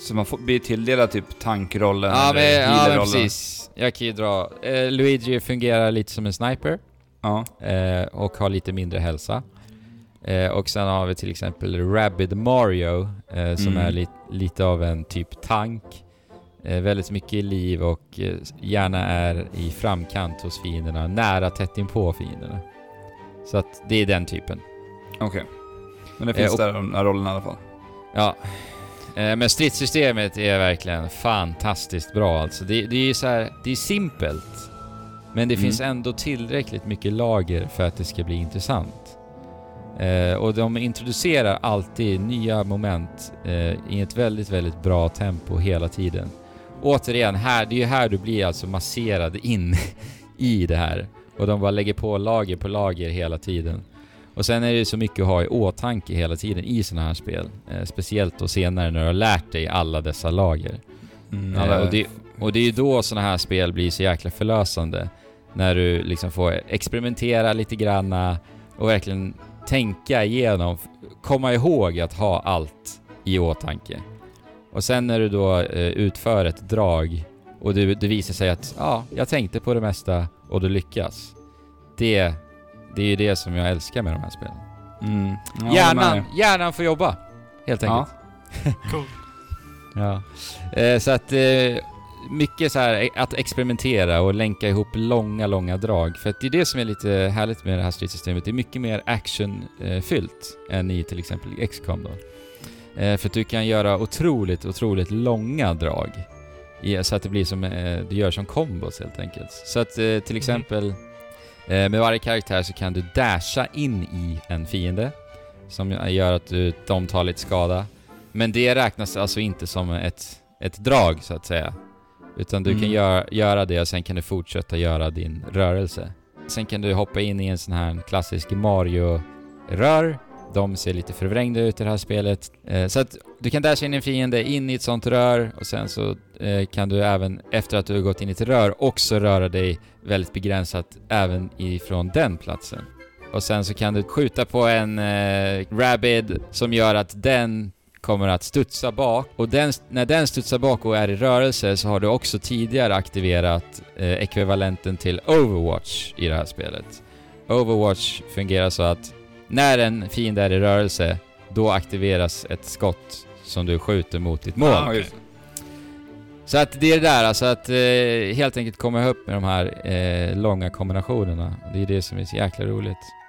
som man får, blir tilldelad typ tankrollen Ja men, eller ja, men precis. Jag kan ju dra. Eh, Luigi fungerar lite som en sniper Ja. eh, och har lite mindre hälsa. Eh, och sen har vi till exempel Rabid Mario eh, som Mm. är li lite av en typ tank. Eh, väldigt mycket liv och eh, gärna är i framkant hos fienderna, nära tätt inpå fienderna. Så att det är den typen. Okej. Men det finns och- där de här rollerna i alla fall. Ja. Eh, Men stridssystemet är verkligen fantastiskt bra alltså. Det, det är ju så här, det är simpelt. Men det Mm. finns ändå tillräckligt mycket lager för att det ska bli intressant. Eh, och de introducerar alltid nya moment eh, i ett väldigt, väldigt bra tempo hela tiden. Återigen, här, det är ju här du blir alltså masserad in i det här. Och de bara lägger på lager på lager hela tiden. Och sen är det så mycket att ha i åtanke hela tiden i sådana här spel. Eh, speciellt då senare när du har lärt dig alla dessa lager. Mm, Eh, alla- och, det, och det är ju då sådana här spel blir så jäkla förlösande. När du liksom får experimentera lite granna och verkligen tänka igenom, komma ihåg att ha allt i åtanke. Och sen när du då eh, utför ett drag och det, det visar sig att ja, jag tänkte på det mesta och du lyckas. Det, det är ju det som jag älskar med de här spelen. Mm. Ja, hjärnan, är- hjärnan får jobba, helt Ja. enkelt. Cool. Ja. Eh, så att eh, mycket så här eh, att experimentera och länka ihop långa, långa drag. För att det är det som är lite härligt med det här stridssystemet. Det är mycket mer actionfyllt än i till exempel XCOM då. Eh, för att du kan göra otroligt, otroligt långa drag. Så att det blir som, eh, du gör som kombos helt enkelt. Så att eh, till exempel eh, med varje karaktär så kan du dasha in i en fiende. Som gör att du, de tar lite skada. Men det räknas alltså inte som ett, ett drag så att säga. Utan du kan Mm. göra, göra det och sen kan du fortsätta göra din rörelse. Sen kan du hoppa in i en sån här klassisk Mario-rör. De ser lite förvrängda ut i det här spelet. Eh, så att du kan dasha in en fiende in i ett sånt rör och sen så eh, kan du även efter att du har gått in i ett rör också röra dig väldigt begränsat även ifrån den platsen. Och sen så kan du skjuta på en eh, Rabid som gör att den kommer att studsa bak. Och den, när den studsar bak och är i rörelse så har du också tidigare aktiverat eh, ekvivalenten till Overwatch i det här spelet. Overwatch fungerar så att när en fiende är i rörelse, då aktiveras ett skott som du skjuter mot ditt mål. Ah, just. Så att det är det där, alltså att eh, helt enkelt komma ihop med de här eh, långa kombinationerna. Det är det som är så jäkla roligt.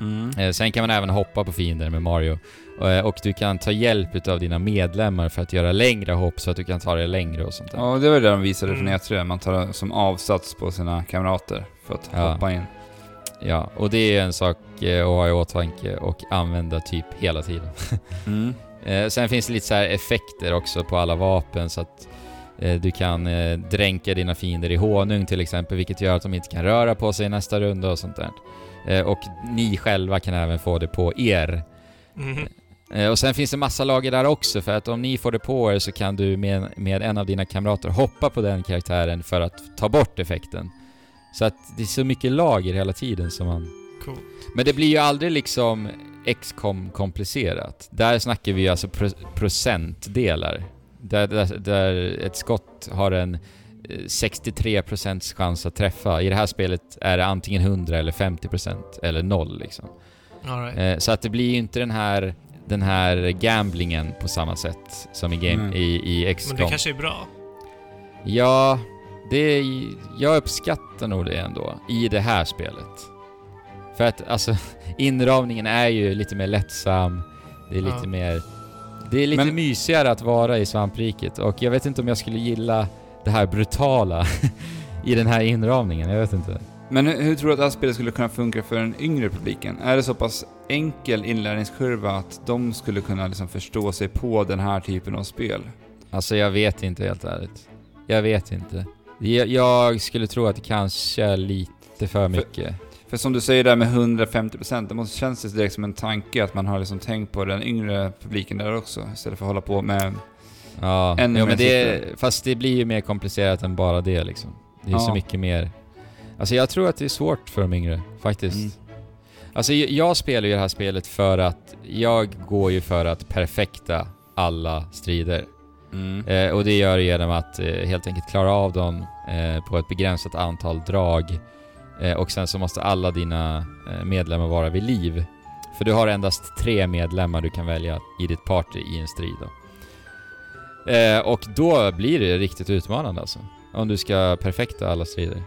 Mm. Eh, sen kan man även hoppa på fiender med Mario. Eh, och du kan ta hjälp av dina medlemmar för att göra längre hopp så att du kan ta det längre och sånt där. Ja, det var det de visade från Mm. E3. Man tar som avsats på sina kamrater för att Ja. hoppa in. Ja, och det är en sak eh, att ha i åtanke och använda typ hela tiden. Mm. Sen finns det lite så här effekter också på alla vapen så att du kan dränka dina fiender i honung till exempel, vilket gör att de inte kan röra på sig nästa runda och sånt där. Eh, och ni själva kan även få det på er. Eh, och sen finns det massa lager där också, för att om ni får det på er så kan du med, med en av dina kamrater hoppa på den karaktären för att ta bort effekten. Så att det är så mycket lager hela tiden som man... Cool. Men det blir ju aldrig liksom XCOM komplicerat. Där snackar vi alltså pro procentdelar. Där, där, där ett skott har en 63% chans att träffa. I det här spelet är det antingen 100 eller 50% eller 0 liksom. All right. Eh, så att det blir ju inte den här, den här gamblingen på samma sätt som i, game, Mm. i, i Men det kanske är bra. Ja, det är, jag uppskattar nog det ändå i det här spelet. För att alltså, inramningen är ju lite mer lättsam, det är lite Ja. mer... Det är lite Men- mysigare att vara i svampriket och jag vet inte om jag skulle gilla det här brutala i den här inramningen, jag vet inte. Men hur, hur tror du att det här spelet skulle kunna funka för den yngre publiken? Är det så pass enkel inlärningskurva att de skulle kunna liksom förstå sig på den här typen av spel? Alltså jag vet inte helt ärligt. Jag vet inte. Jag, jag skulle tro att det kanske är lite för mycket. För som du säger där med 150%, det måste kännas det direkt som en tanke att man har liksom tänkt på den yngre publiken där också, istället för att hålla på med... Ja, jo, men det, fast det blir ju mer komplicerat än bara det liksom. Det är Ja. så mycket mer. Alltså jag tror att det är svårt för de yngre, faktiskt. Mm. Alltså jag, jag spelar ju det här spelet för att jag går ju för att perfekta alla strider. Mm. Eh, och det gör jag genom att eh, helt enkelt klara av dem eh, på ett begränsat antal drag. Eh, och sen så måste alla dina eh, medlemmar vara vid liv. För du har endast tre medlemmar du kan välja i ditt party i en strid då. Eh, och då blir det riktigt utmanande alltså. Om du ska perfekta alla strider.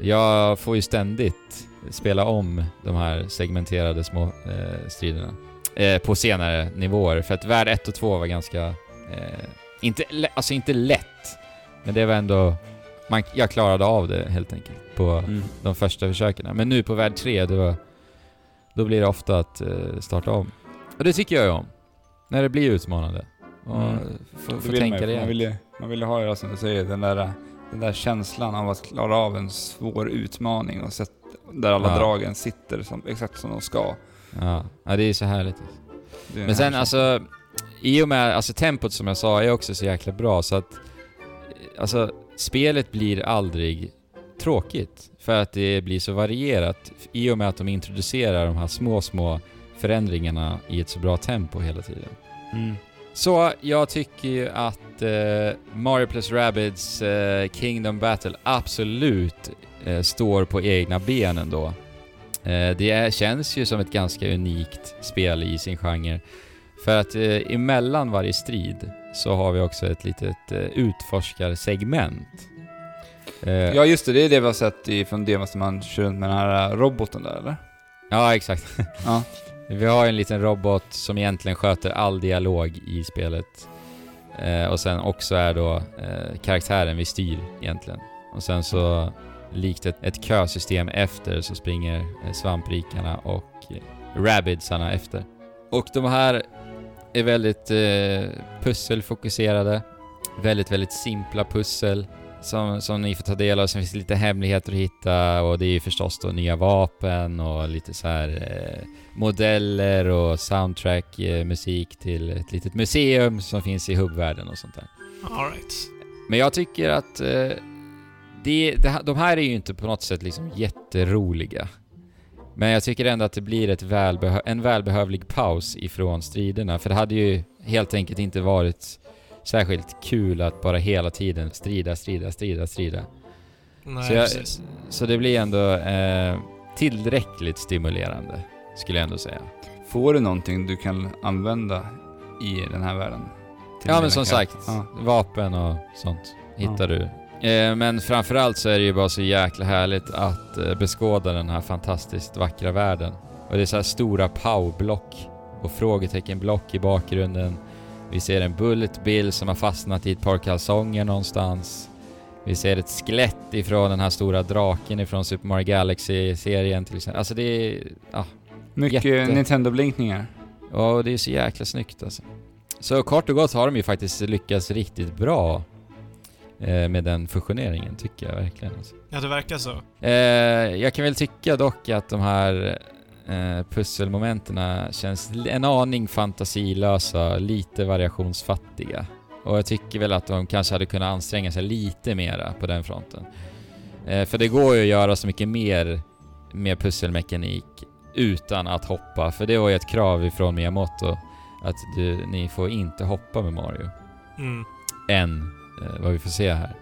Jag får ju ständigt spela om de här segmenterade små eh, striderna. Eh, på senare nivåer. För att värld 1 och 2 var ganska... Eh, inte, alltså inte lätt. Men det var ändå... Man, jag klarade av det helt enkelt på Mm. de första försöken. Men nu på värld 3, det var, då blir det ofta att eh, starta om. Och det tycker jag ju om. När det blir utmanande. Och Mm. få, få tänka man, det man, vill ju, man vill ju ha det som du säger, den där, den där känslan av att klara av en svår utmaning och sätt, där alla Ja. dragen sitter som, exakt som de ska. Ja. ja, det är så härligt. Är Men sen alltså, i och med, alltså tempot som jag sa är också så jäkla bra så att, alltså spelet blir aldrig tråkigt. För att det blir så varierat i och med att de introducerar de här små, små förändringarna i ett så bra tempo hela tiden. Mm. Så jag tycker ju att eh, Mario plus Rabbids eh, Kingdom Battle absolut eh, står på egna ben ändå. Eh, det är, känns ju som ett ganska unikt spel i sin genre. För att eh, emellan varje strid så har vi också ett litet eh, utforskarsegment. Eh, ja. Just det, det är det vi har sett i, från när man kör runt med den här äh, roboten där eller? ja, exakt. Ja. Vi har en liten robot som egentligen sköter all dialog i spelet. Eh, och sen också är då eh, karaktären vi styr egentligen. Och sen så, likt ett, ett kösystem efter, så springer eh, svamprikarna och eh, rabbidsarna efter. Och de här är väldigt eh, pusselfokuserade. Väldigt, väldigt simpla pussel som, som ni får ta del av. Sen finns det lite hemligheter att hitta och det är ju förstås då nya vapen och lite så här eh, modeller och soundtrack, eh, musik till ett litet museum som finns i hubbvärlden och sånt där. All right. Men jag tycker att eh, det, det, de här är ju inte på något sätt liksom jätteroliga. Men jag tycker ändå att det blir ett välbehö- en välbehövlig paus ifrån striderna, för det hade ju helt enkelt inte varit särskilt kul att bara hela tiden strida, strida, strida, strida. Nej, Så, jag, så det blir ändå eh, tillräckligt stimulerande, skulle jag ändå säga. Får du någonting du kan använda i den här världen? Ja men som sagt, Ja. vapen och sånt hittar du. Eh, men framförallt så är det ju bara så jäkla härligt att eh, beskåda den här fantastiskt vackra världen. Och det är så här stora pow-block och frågeteckenblock i bakgrunden. Vi ser en Bullet Bill som har fastnat i ett par kalsonger någonstans. Vi ser ett skelett ifrån den här stora draken ifrån Super Mario Galaxy-serien till exempel. Alltså det är... Ja, Mycket Jätte- Nintendo-blinkningar. och det är så jäkla snyggt alltså. Så kort och gott har de ju faktiskt lyckats riktigt bra eh, med den fusioneringen, tycker jag verkligen. Alltså. Ja, det verkar så. Eh, jag kan väl tycka dock att de här eh, pusselmomenten känns en aning fantasilösa, lite variationsfattiga. Och jag tycker väl att de kanske hade kunnat anstränga sig lite mera på den fronten. Eh, för det går ju att göra så mycket mer med pusselmekanik utan att hoppa, för det var ju ett krav ifrån Miyamoto att du, ni får inte hoppa med Mario Mm. än eh, vad vi får se här.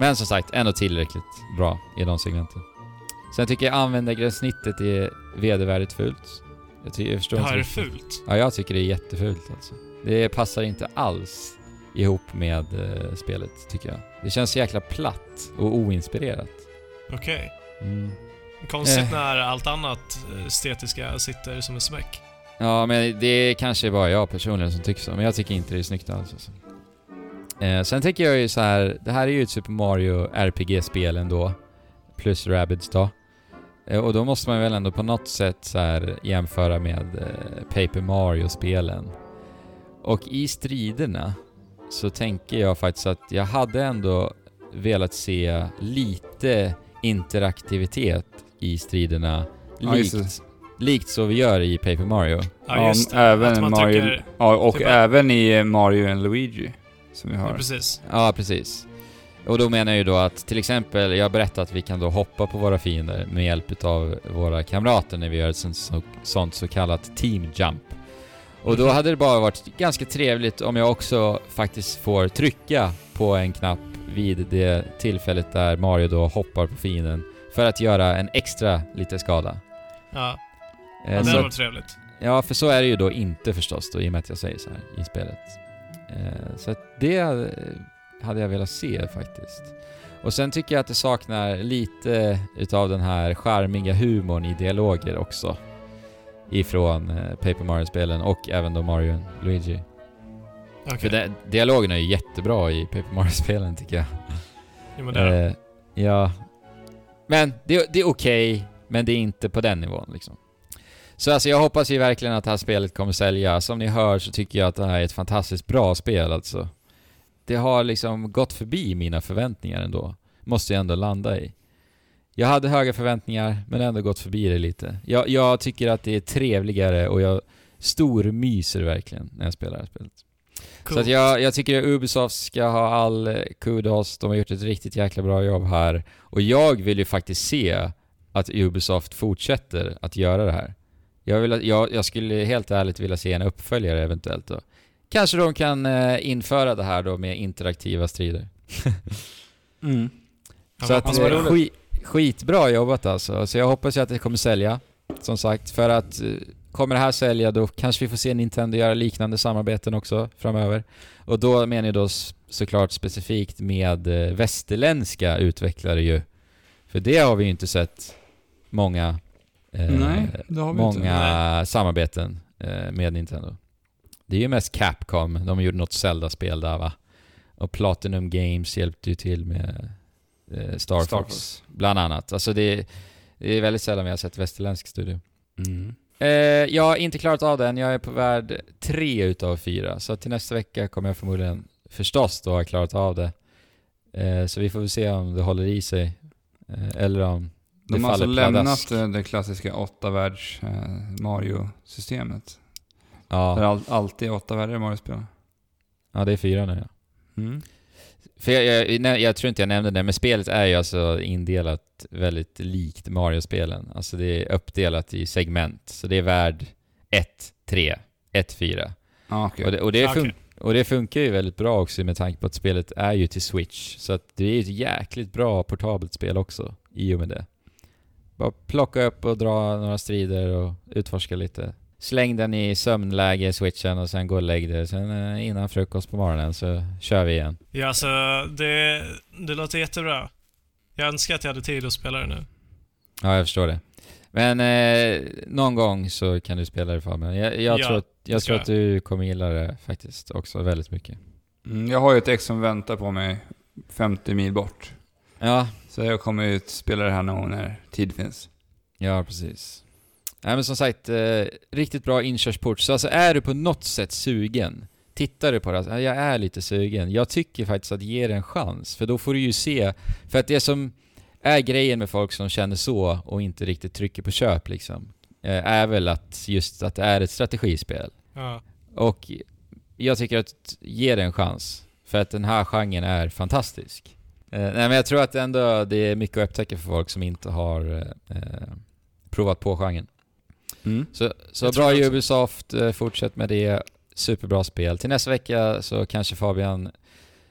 Men som sagt, ändå tillräckligt bra i de segmenten. Sen tycker jag användargränssnittet är vedervärdigt fult. Jag, ty- jag förstår Ja, är det riktigt. fult? Ja, jag tycker det är jättefult alltså. Det passar inte alls ihop med eh, spelet, tycker jag. Det känns så jäkla platt och oinspirerat. Okej. Mm. Konstigt Eh. när allt annat eh, estetiska sitter som en smäck. Ja, men det är kanske bara jag personligen som tycker så, men jag tycker inte det är snyggt alls alltså. Eh, sen tänker jag ju så här, det här är ju ett Super Mario RPG-spel ändå. plus Rabbids då. Eh, Och då måste man väl ändå på något sätt så här jämföra med eh, Paper Mario-spelen. Och i striderna så tänker jag faktiskt att jag hade ändå velat se lite interaktivitet i striderna Ja, just likt, likt så vi gör i Paper Mario. Ja, just det. även Mario, ja, och typ- även i Mario and Luigi. Som vi Ja, har. precis. Ja, precis. Och då menar jag ju då att till exempel, jag berättat att vi kan då hoppa på våra fiender med hjälp av våra kamrater när vi gör ett sånt så, sånt så kallat team jump. Och då hade det bara varit ganska trevligt om jag också faktiskt får trycka på en knapp vid det tillfället där Mario då hoppar på fienden för att göra en extra lite skada. Ja, Eh, det hade varit trevligt. Ja, för så är det ju då inte förstås då, i och med att jag säger så här i spelet. Eh, så att det hade jag velat se faktiskt. Och sen tycker jag att det saknar lite utav den här charmiga humorn i dialoger också. Ifrån eh, Paper Mario-spelen och även då Mario Luigi. Okej. För det, dialogerna är ju jättebra i Paper Mario-spelen tycker jag. Jo, men det är. Eh, ja. Men det, det är okej, men det är inte på den nivån liksom. Så alltså jag hoppas ju verkligen att det här spelet kommer sälja. Som ni hör så tycker jag att det här är ett fantastiskt bra spel alltså. Det har liksom gått förbi mina förväntningar ändå. Måste jag ändå landa i. Jag hade höga förväntningar, men ändå gått förbi det lite. Jag, jag tycker att det är trevligare och jag stormyser verkligen när jag spelar det här spelet. Så Coolt. att jag, jag tycker att Ubisoft ska ha all eh, kudos, de har gjort ett riktigt jäkla bra jobb här. Och jag vill ju faktiskt se att Ubisoft fortsätter att göra det här. Jag, vill, jag, jag skulle helt ärligt vilja se en uppföljare eventuellt då. Kanske de kan eh, införa det här då med interaktiva strider. Mm. Så att, eh, skit, skitbra jobbat alltså. Så jag hoppas ju att det kommer sälja. Som sagt, för att eh, kommer det här sälja då kanske vi får se Nintendo göra liknande samarbeten också framöver. Och då menar jag då såklart specifikt med västerländska utvecklare ju. För det har vi ju inte sett många, eh, Nej, vi inte. många samarbeten eh, med Nintendo. Det är ju mest Capcom, de gjorde något Zelda-spel där va? Och Platinum Games hjälpte ju till med eh, Star, Star Fox, Fox. bland annat. Alltså det, det är väldigt sällan vi har sett västerländsk studio. Mm. Eh, jag har inte klarat av den, jag är på värld tre utav fyra. Så till nästa vecka kommer jag förmodligen förstås då ha klarat av det. Eh, så vi får väl se om det håller i sig. Eh, eller om det De har alltså lämnat eh, det klassiska åtta världs eh, Mario-systemet. Där Ja, all, alltid är åtta världar i Mario-spel. ja, det är fyra nu ja. Mm. För jag, jag, nej, jag tror inte jag nämnde det, men spelet är ju alltså indelat väldigt likt Mario-spelen. Alltså det är uppdelat i segment. Så det är värld 1, 3, 1, 4. Ah, okej. Och, det, och, det fun- okej. och det funkar ju väldigt bra också med tanke på att spelet är ju till Switch. Så att det är ju ett jäkligt bra portabelt spel också i och med det. Bara plocka upp och dra några strider och utforska lite. Släng den i sömnläge, switchen, och sen gå och lägg dig. Sen eh, innan frukost på morgonen så kör vi igen. Ja, alltså det, det låter jättebra. Jag önskar att jag hade tid att spela det nu. Ja, jag förstår det. Men eh, någon gång så kan du spela det för mig. Jag, jag Ja, tror, att, jag tror jag. att du kommer gilla det faktiskt också väldigt mycket. Mm, jag har ju ett ex som väntar på mig 50 mil bort. Ja, Så jag kommer ju spela det här någon när tid finns. Ja, precis. Nej men som sagt, eh, riktigt bra inkörsport. Så alltså är du på något sätt sugen, tittar du på det, alltså, ja, jag är lite sugen. Jag tycker faktiskt att ge det en chans, för då får du ju se. För att det som är grejen med folk som känner så och inte riktigt trycker på köp liksom, eh, är väl att just att det är ett strategispel. Ja. Och jag tycker att ge det en chans. För att den här genren är fantastisk. Eh, nej men jag tror att ändå det är mycket att upptäcka för folk som inte har eh, provat på genren. Mm. Så, så bra det. Ubisoft, eh, fortsätt med det. Superbra spel. Till nästa vecka så kanske Fabian,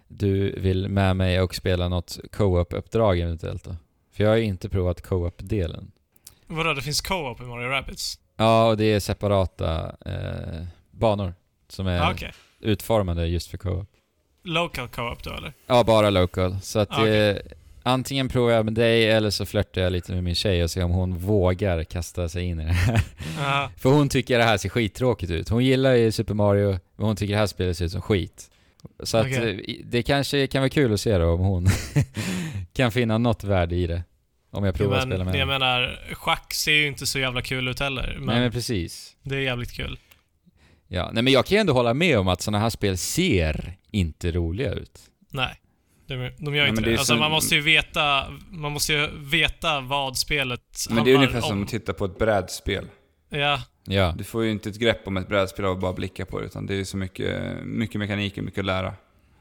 du vill med mig och spela något co-op-uppdrag eventuellt då? För jag har ju inte provat co-op-delen. Vadå, det finns co-op i Mario Rabbids? Ja, och det är separata eh, banor som är Ah, Okej. utformade just för co-op. Local co-op då eller? Ja, bara local. Så att Ah, okej. eh, antingen provar jag med dig eller så flörtar jag lite med min tjej och ser om hon vågar kasta sig in i det här. Ja. För hon tycker det här ser skittråkigt ut. Hon gillar ju Super Mario, men hon tycker det här spelet ser ut som skit. Så att Okej. eh, det kanske kan vara kul att se då om hon kan finna något värde i det. Om jag provar att men, spela med jag dem. menar, schack ser ju inte så jävla kul ut heller. Men, Nej men precis. det är jävligt kul. Ja, nej men jag kan ju ändå hålla med om att sådana här spel ser inte roliga ut. Nej. De, de gör inte det. det Alltså så- man måste ju veta, man måste ju veta vad spelet Men det är ungefär som om. att titta på ett brädspel. Ja, Ja. Du får ju inte ett grepp om ett brädspel av att bara blicka på det, utan det är så mycket, mycket mekanik och mycket att lära.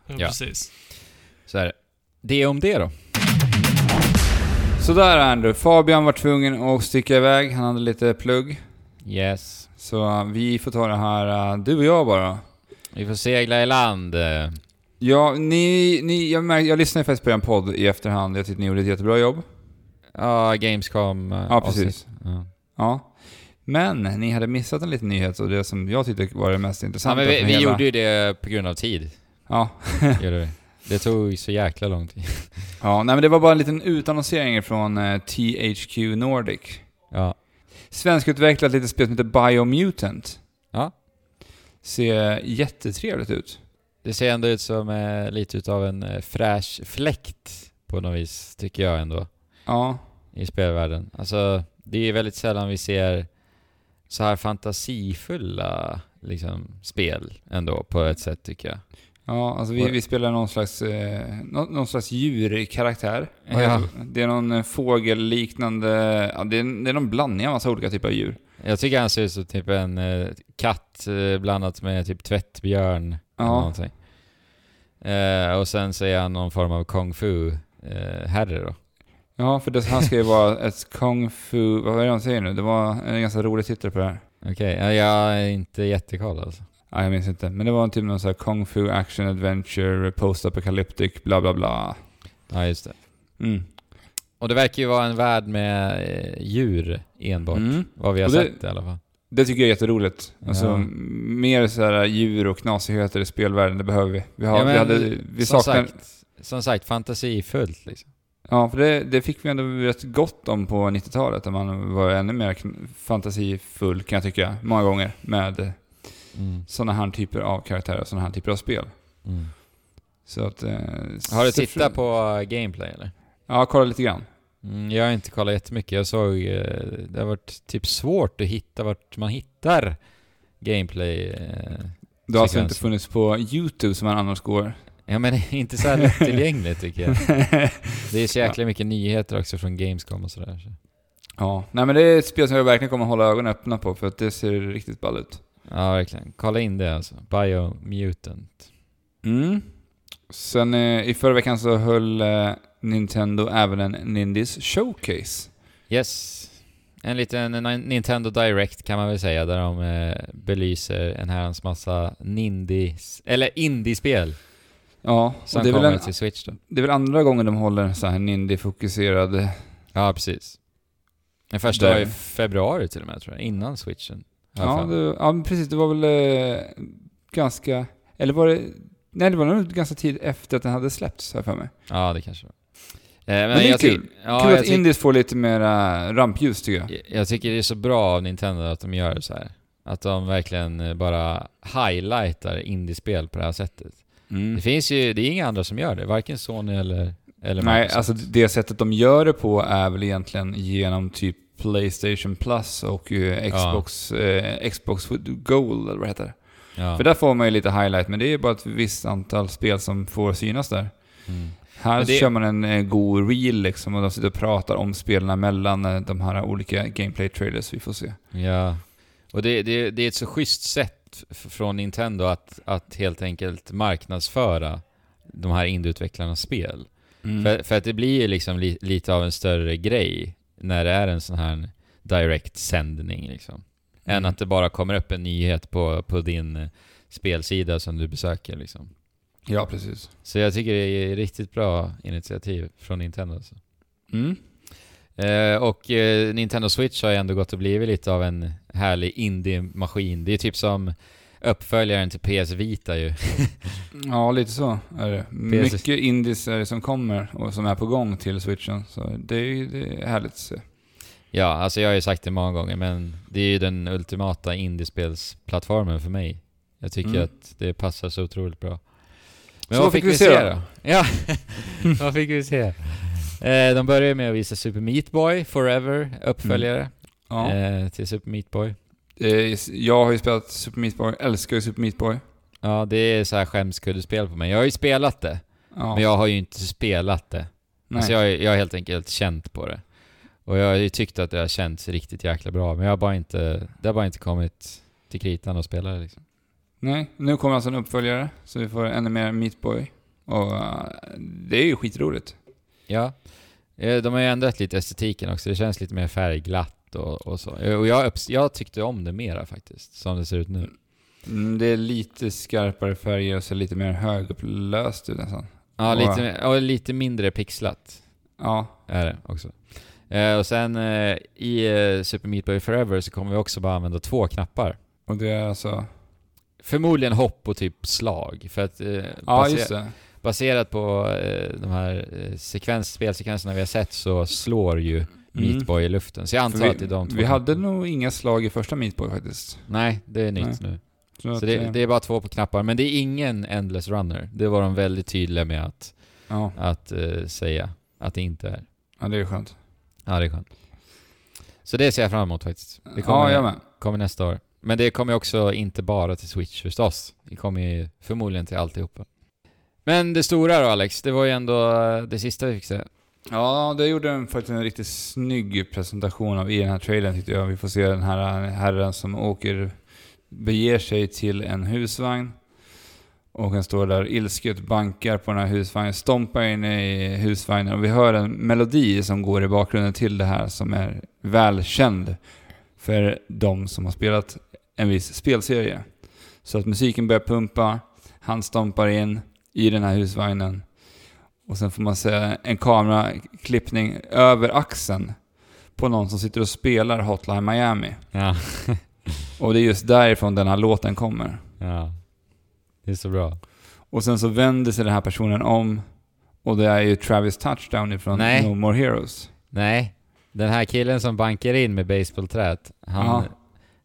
ja, Ja. precis. Så är det. Det om det då. Sådär Andrew, Fabian var tvungen att sticka iväg, han hade lite plugg. Yes. Så vi får ta det här, uh, du och jag bara. Vi får segla i land. Ja, ni, ni, jag, märk, jag lyssnade faktiskt på en podd i efterhand, jag tyckte ni gjorde ett jättebra jobb. Ja, Gamescom. eh, Ja, precis. Ja. Ja. Men ni hade missat en liten nyhet och det som jag tyckte var det mest Ja, intressanta men vi, vi hela- gjorde ju det på grund av tid. Ja. Gjorde vi. Det tog så jäkla lång tid. ja, nej men det var bara en liten utannonsering från eh, THQ Nordic. Ja. Svenskutvecklat litet spel som heter Biomutant. Ja. Ser jättetrevligt ut. Det ser ändå ut som eh, lite utav en eh, fräsch fläkt på något vis, tycker jag ändå, Ja. i spelvärlden. Alltså, det är väldigt sällan vi ser så här fantasifulla liksom, spel ändå, på ett sätt tycker jag. Ja, alltså vi, vi spelar någon slags, eh, någon, någon slags djurkaraktär. Ja. det? Är någon eh, fågelliknande, ja, det, är, det är någon blandning av massa olika typer av djur. Jag tycker han ser ut som typ en eh, katt eh, blandat med typ tvättbjörn Ja. någonting. Eh, och sen så är han någon form av kung fu eh, då. Ja, för det här ska ju vara ett kung fu, vad är det de säger nu? Det var en ganska rolig titel på det här. Okej, ja, jag är inte jättekoll alltså. Ja, jag minns inte. Men det var typ någon sån här kung fu action adventure, post-apocalyptic, bla bla bla. Ja, just det. Mm. Och det verkar ju vara en värld med eh, djur enbart. Mm. Vad vi har det- sett i alla fall. Det tycker jag är jätteroligt. Alltså, Ja. mer så här djur och knasigheter i spelvärlden, det behöver vi. Vi, har, Ja, men vi, hade, vi som, saknar... sagt, som sagt, fantasifullt liksom. Ja, för det, det fick vi ändå rätt gott om på 90-talet, där man var ännu mer fantasifull kan jag tycka, många gånger, med Mm. sådana här typer av karaktärer och sådana här typer av spel. Mm. Så att... Eh, Har du tittat på gameplay eller? Ja, kolla lite grann. Mm, jag har inte kollat jättemycket. Jag såg... eh, Det har varit typ svårt att hitta vart man hittar gameplay. eh. Det har alltså inte funnits på YouTube som man annars går. Ja men inte så här lättillgängligt tycker jag. Det är så jäkla mycket nyheter också från Gamescom och sådär. Så. ja, nej men det är ett spel som jag verkligen kommer hålla ögonen öppna på, för att det ser riktigt ball ut. Ja verkligen. Kolla in det alltså. Biomutant. Mm. Sen eh, i förra veckan så höll eh, Nintendo även en Nindies Showcase. Yes. En liten Ni- Nintendo Direct kan man väl säga, där de eh, belyser en herrans massa Nindies, eller Indie-spel Ja, som och det är, väl kommer en, till Switch då. det är väl andra gången de håller så här Nindy-fokuserad... Ja, precis. Den första var i februari till och med tror jag, innan Switchen. Ja, det, ja, precis. Det var väl eh, ganska... Eller var det... Nej, det var nog ganska tid efter att den hade släppts, jag för mig. ja det kanske var. Eh, men, det är jag kul. Ja, Kul att Indies får lite mera rampljus, tycker jag. jag, jag tycker det är så bra av Nintendo att de gör så här. Att de verkligen eh, bara highlightar indiespel på det här sättet. Mm. Det finns ju, det är inga andra som gör det, varken Sony eller, eller Nej, Microsoft. alltså det sättet de gör det på är väl egentligen genom typ Playstation Plus och eh, Xbox, eh, Xbox Gold, eller vad det heter. ja. För där får man ju lite highlight, men det är ju bara ett visst antal spel som får synas där. Mm. Här det- kör man en eh, god reel liksom och de sitter och pratar om spelen mellan eh, de här olika gameplay-trailers vi får se. Ja. Och det, det, det är ett så schysst sätt från Nintendo att, att helt enkelt marknadsföra de här indieutvecklarnas spel. Mm. För, för att det blir ju liksom li, lite av en större grej när det är en sån här direct sändning liksom. Än Mm. att det bara kommer upp en nyhet på, på din eh, spelsida som du besöker liksom. Ja, precis. Så jag tycker det är ett riktigt bra initiativ från Nintendo. Alltså. Mm. Eh, och eh, Nintendo Switch har ju ändå gått och blivit lite av en härlig indie-maskin. Det är typ som uppföljaren till PS Vita ju. Ja, lite så är det. Mycket indies är det som kommer och som är på gång till switchen. Så det är, det är härligt att se. ja, alltså jag har ju sagt det många gånger, men det är ju den ultimata indiespelsplattformen för mig. Jag tycker Mm. att det passar så otroligt bra. Men Så vad fick vi se då? Ja, vad fick vi se? Eh, de börjar med att visa Super Meat Boy Forever, uppföljare Ja. eh, till Super Meat Boy. Eh, Jag har ju spelat Super Meat Boy, älskar ju Super Meat Boy. Ja, det är så här skämskuddespel på mig. Jag har ju spelat det, Ja. men jag har ju inte spelat det. Nej. Alltså jag, jag har helt enkelt känt på det. Och jag har ju tyckt att det har känts riktigt jäkla bra, men jag har bara inte, det har bara inte kommit till kritan att spela det liksom. Nej, nu kommer alltså en uppföljare, så vi får ännu mer Meat Boy. Och eh, det är ju skitroligt. Ja. Eh, De har ju ändrat lite estetiken också, det känns lite mer färgglatt och, och så. Eh, Och jag, jag tyckte om det mera faktiskt, som det ser ut nu. Mm, det är lite skarpare färger och så lite mer högupplöst ut nästan. Ja, Och- lite, ja, lite mindre pixlat Ja, är det också. Eh, och sen eh, i Super Meat Boy Forever så kommer vi också bara använda två knappar. och det är alltså... Förmodligen hopp och typ slag. För att eh, Ja, baser- baserat på eh, de här eh, sekvens, spelsekvenserna vi har sett så slår ju Meat Boy i luften. Så jag antar Mm. För att det är de två Vi hade nog inga slag i första Meat Boy faktiskt. Nej, det är nytt Nej. nu. Så, Så det, eh, det är bara två på knappar, men det är ingen Endless Runner. Det var de väldigt tydliga med att, ja. att eh, säga att det inte är. ja, det är skönt. Ja, det är skönt. Så det ser jag fram emot faktiskt. Det Ja, kommer, jag med. kommer nästa år. Men det kommer också inte bara till Switch förstås. Det kommer ju förmodligen till alltihopa. Men det stora då Alex, det var ju ändå eh, det sista vi fick se. Ja, det gjorde en, faktiskt en riktigt snygg presentation av i den här trailern tyckte jag. Vi får se den här eh, herren som åker, beger sig till en husvagn. Och han står där ilsket bankar på den här husvagnen, stompar in i husvagnen och vi hör en melodi som går i bakgrunden till det här som är välkänd för de som har spelat en viss spelserie. Så att musiken börjar pumpa, han stompar in i den här husvagnen och sen får man se en kameraklippning över axeln på någon som sitter och spelar Hotline Miami. Ja. Och det är just därifrån den här låten kommer. ja. Det är så bra. Och sen så vänder sig den här personen om och det är ju Travis Touchdown ifrån Nej. No More Heroes. Nej, den här killen som bankar in med baseballträet, han, Ja.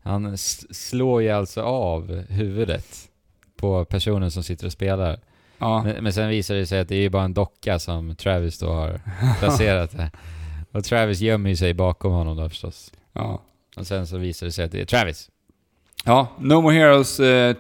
han slår ju alltså av huvudet på personen som sitter och spelar. Ja, Men, men sen visar det sig att det är ju bara en docka som Travis då har placerat där. Och Travis gömmer sig bakom honom då förstås. ja. Och sen så visar det sig att det är Travis. ja No More Heroes, eh,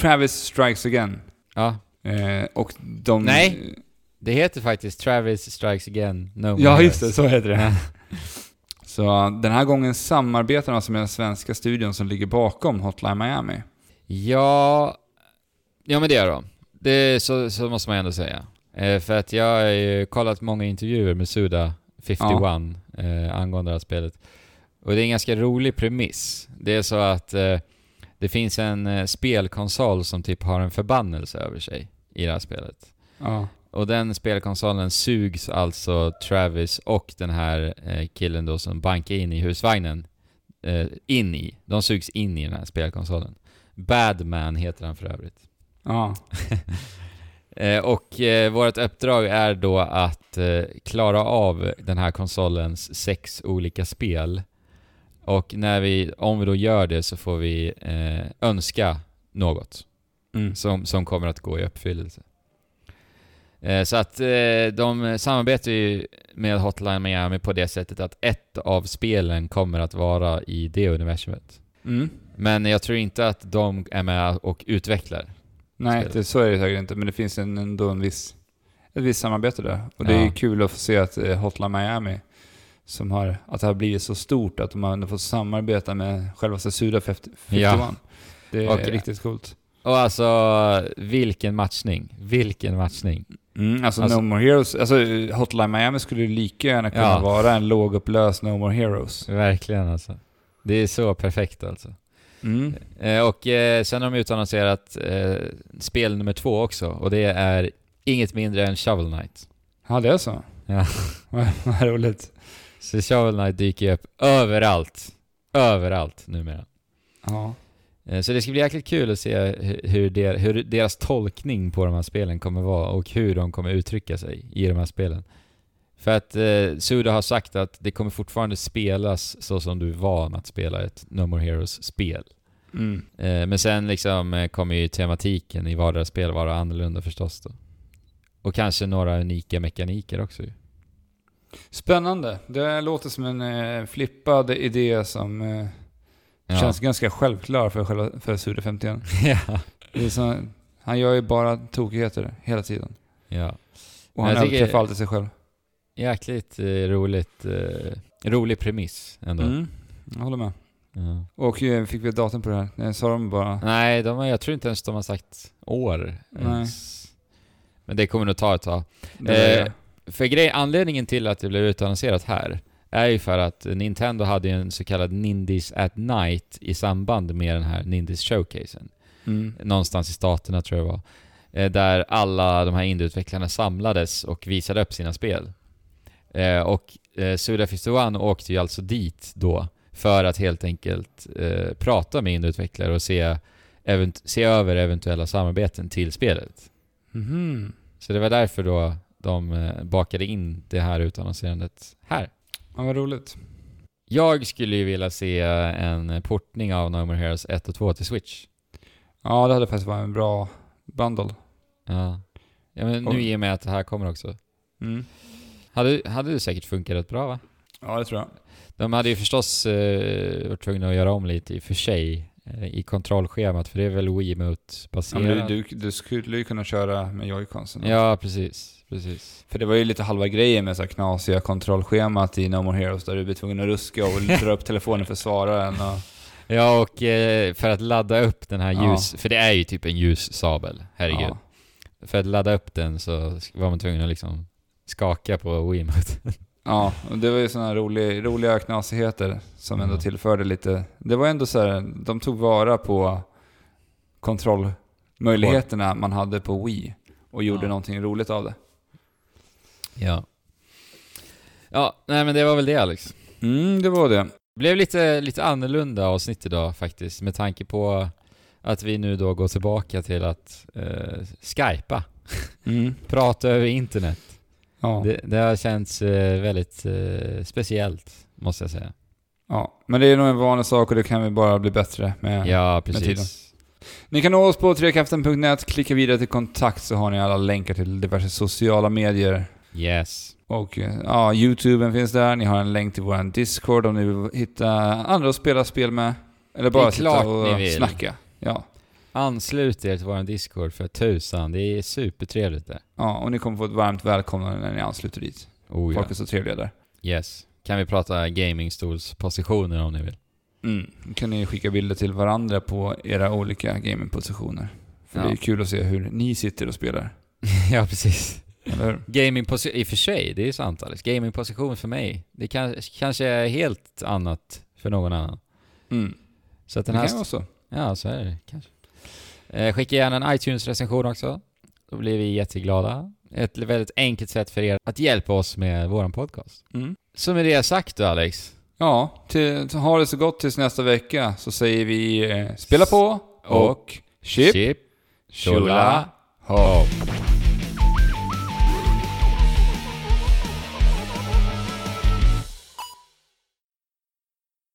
Travis Strikes Again. Ja, Eh, och de... Nej. det heter faktiskt Travis Strikes Again, No More Ja, Heroes. just det. Så heter det. Ja. Så den här gången samarbetar de alltså med den svenska studion som ligger bakom Hotline Miami. Ja, ja men det gör de. Det, så, så måste man ändå säga. Eh, för att jag har ju kollat många intervjuer med Suda51 eh, angående det här spelet. Och det är en ganska rolig premiss. Det är så att eh, det finns en eh, spelkonsol som typ har en förbannelse över sig i det här spelet. Ja. Och den spelkonsolen sugs alltså Travis och den här eh, killen då som bankar in i husvagnen eh, in i. De sugs in i den här spelkonsolen. Badman heter han för övrigt. Ja. Eh, och eh, vårt uppdrag är då att klara av den här konsolens sex olika spel. Och när vi, om vi då gör det så får vi önska något Mm. som, som kommer att gå i uppfyllelse. Eh, så att eh, de samarbetar ju med Hotline Miami på det sättet att ett av spelen kommer att vara i det universumet. Mm. Men jag tror inte att de är med och utvecklar. Nej, Spelet. det, så är det säkert inte, men det finns en, ändå en viss, ett visst samarbete där. Och det är Ja. ju kul att få se att eh, Hotline Miami, som har, att det har blivit så stort att de har fått samarbeta med själva Suda 51. Ja. Det är Och- riktigt coolt. Och alltså, vilken matchning. Vilken matchning. Mm, alltså, Alltså- No More Heroes, alltså Hotline Miami skulle ju lika gärna kunna Ja. vara en lågupplöst No More Heroes. Verkligen alltså. Det är så perfekt alltså. Mm. Eh, och eh, sen har de utannonserat eh, spel nummer två också, och det är inget mindre än Shovel Knight. Ja, det är så. Ja. Vad vad roligt. Så Shovel Knight dyker upp överallt. Överallt numera. Ja. Eh, Så det ska bli jäkligt kul att se hu- hur, der, hur deras tolkning på de här spelen kommer vara och hur de kommer uttrycka sig i de här spelen. För att eh, Suda har sagt att det kommer fortfarande spelas så som du är van att spela ett No More Heroes-spel. Mm. Eh, men sen liksom eh, kommer ju tematiken i vardera spel vara annorlunda förstås då. Och kanske några unika mekaniker också ju. Spännande. Det låter som en eh, flippad idé som eh, Ja. känns ganska självklar för, själva, för Sude 51. ja. Det så, han gör ju bara tokigheter hela tiden. ja. Och han överträffar alltid sig själv. Jäkligt eh, roligt. Eh, rolig premiss ändå. Mm, jag håller med. Ja. Och eh, fick vi ett datum på det här? Nej, sa de bara... Nej, de har, jag tror inte ens de har sagt år. Nej. Men det kommer nog ta ett tag. Det Eh, för grej, anledningen till att det blev utannonserat här är ju för att Nintendo hade en så kallad Nindies at Night i samband med den här Nindies showcasen. mm. Någonstans i staterna tror jag det var. Eh, Där alla de här indieutvecklarna samlades och visade upp sina spel. Eh, Och eh, Suda 51 åkte ju alltså dit då för att helt enkelt prata med indieutvecklare och se, se över eventuella samarbeten till spelet. Mhm. Så det var därför då de bakade in det här utannonserandet här. Ja, vad roligt. Jag skulle ju vilja se en portning av No More Heroes 1 och 2 till Switch. Ja, det hade faktiskt varit en bra bundle. Ja. ja men nu i och med att det här kommer också. Mm. Hade, hade det säkert funkat rätt bra va? Ja, det tror jag. De hade ju förstås eh, varit tvungna att göra om lite i och för sig eh, i kontrollschemat för det är väl Ja, Wiimote-baserat. men du, du skulle ju kunna köra med joyconsen. Ja, precis. Precis. För det var ju lite halva grejen med så här knasiga kontrollschemat i No More Heroes där du blir tvungen att ruska och dra upp telefonen för svararen och... Ja, och eh, för att ladda upp den här Ja. ljus... För det är ju typ en ljussabel, herregud. Ja. För att ladda upp den så var man tvungen att liksom skaka på Wiimote. Ja, och det var ju sådana rolig, roliga knasigheter som ändå Ja. tillförde lite... Det var ändå så här, de tog vara på kontrollmöjligheterna man hade på Wii och gjorde Ja. någonting roligt av det. Ja. Ja, nej men det var väl det Alex. Mm, det var det. Blev lite, lite annorlunda avsnitt idag faktiskt med tanke på att vi nu då går tillbaka till att eh, skypa, Mm. prata över internet. Ja. Det, det har känts eh, väldigt eh, speciellt, måste jag säga. ja, men det är nog en vanlig sak och det kan vi bara bli bättre med. Ja, tiden. precis. Ni kan nå oss på trekaften.net, klicka vidare till kontakt så har ni alla länkar till diverse sociala medier. Yes. Och eh, ja, YouTuben finns där, ni har en länk till vår Discord om ni vill hitta andra att spela spel med. Eller bara sitta och snacka. Ja. Anslut er till vår Discord för tusan. Det är supertrevligt där. ja, och ni kommer få ett varmt välkomnande när ni ansluter dit. Oh, ja. Folk är så trevliga där. Yes. Kan vi prata gamingstolspositioner om ni vill? Mm. Kan ni skicka bilder till varandra på era olika gamingpositioner. För Ja. det är kul att se hur ni sitter och spelar. ja, precis. Gamingposition, i och för sig, det är sant Alex. Gamingposition för mig, det kan, kanske är helt annat för någon annan. Mm. Så att Det den kan här... ju vara så. Ja, så är det kanske. Eh, skicka gärna en iTunes-recension också. Då blir vi jätteglada. Ett väldigt enkelt sätt för er att hjälpa oss med våran podcast. Mm. Så med det sagt då Alex. Ja, till, ha det så gott tills nästa vecka så säger vi eh, spela på och chip, Chip, chula, hopp.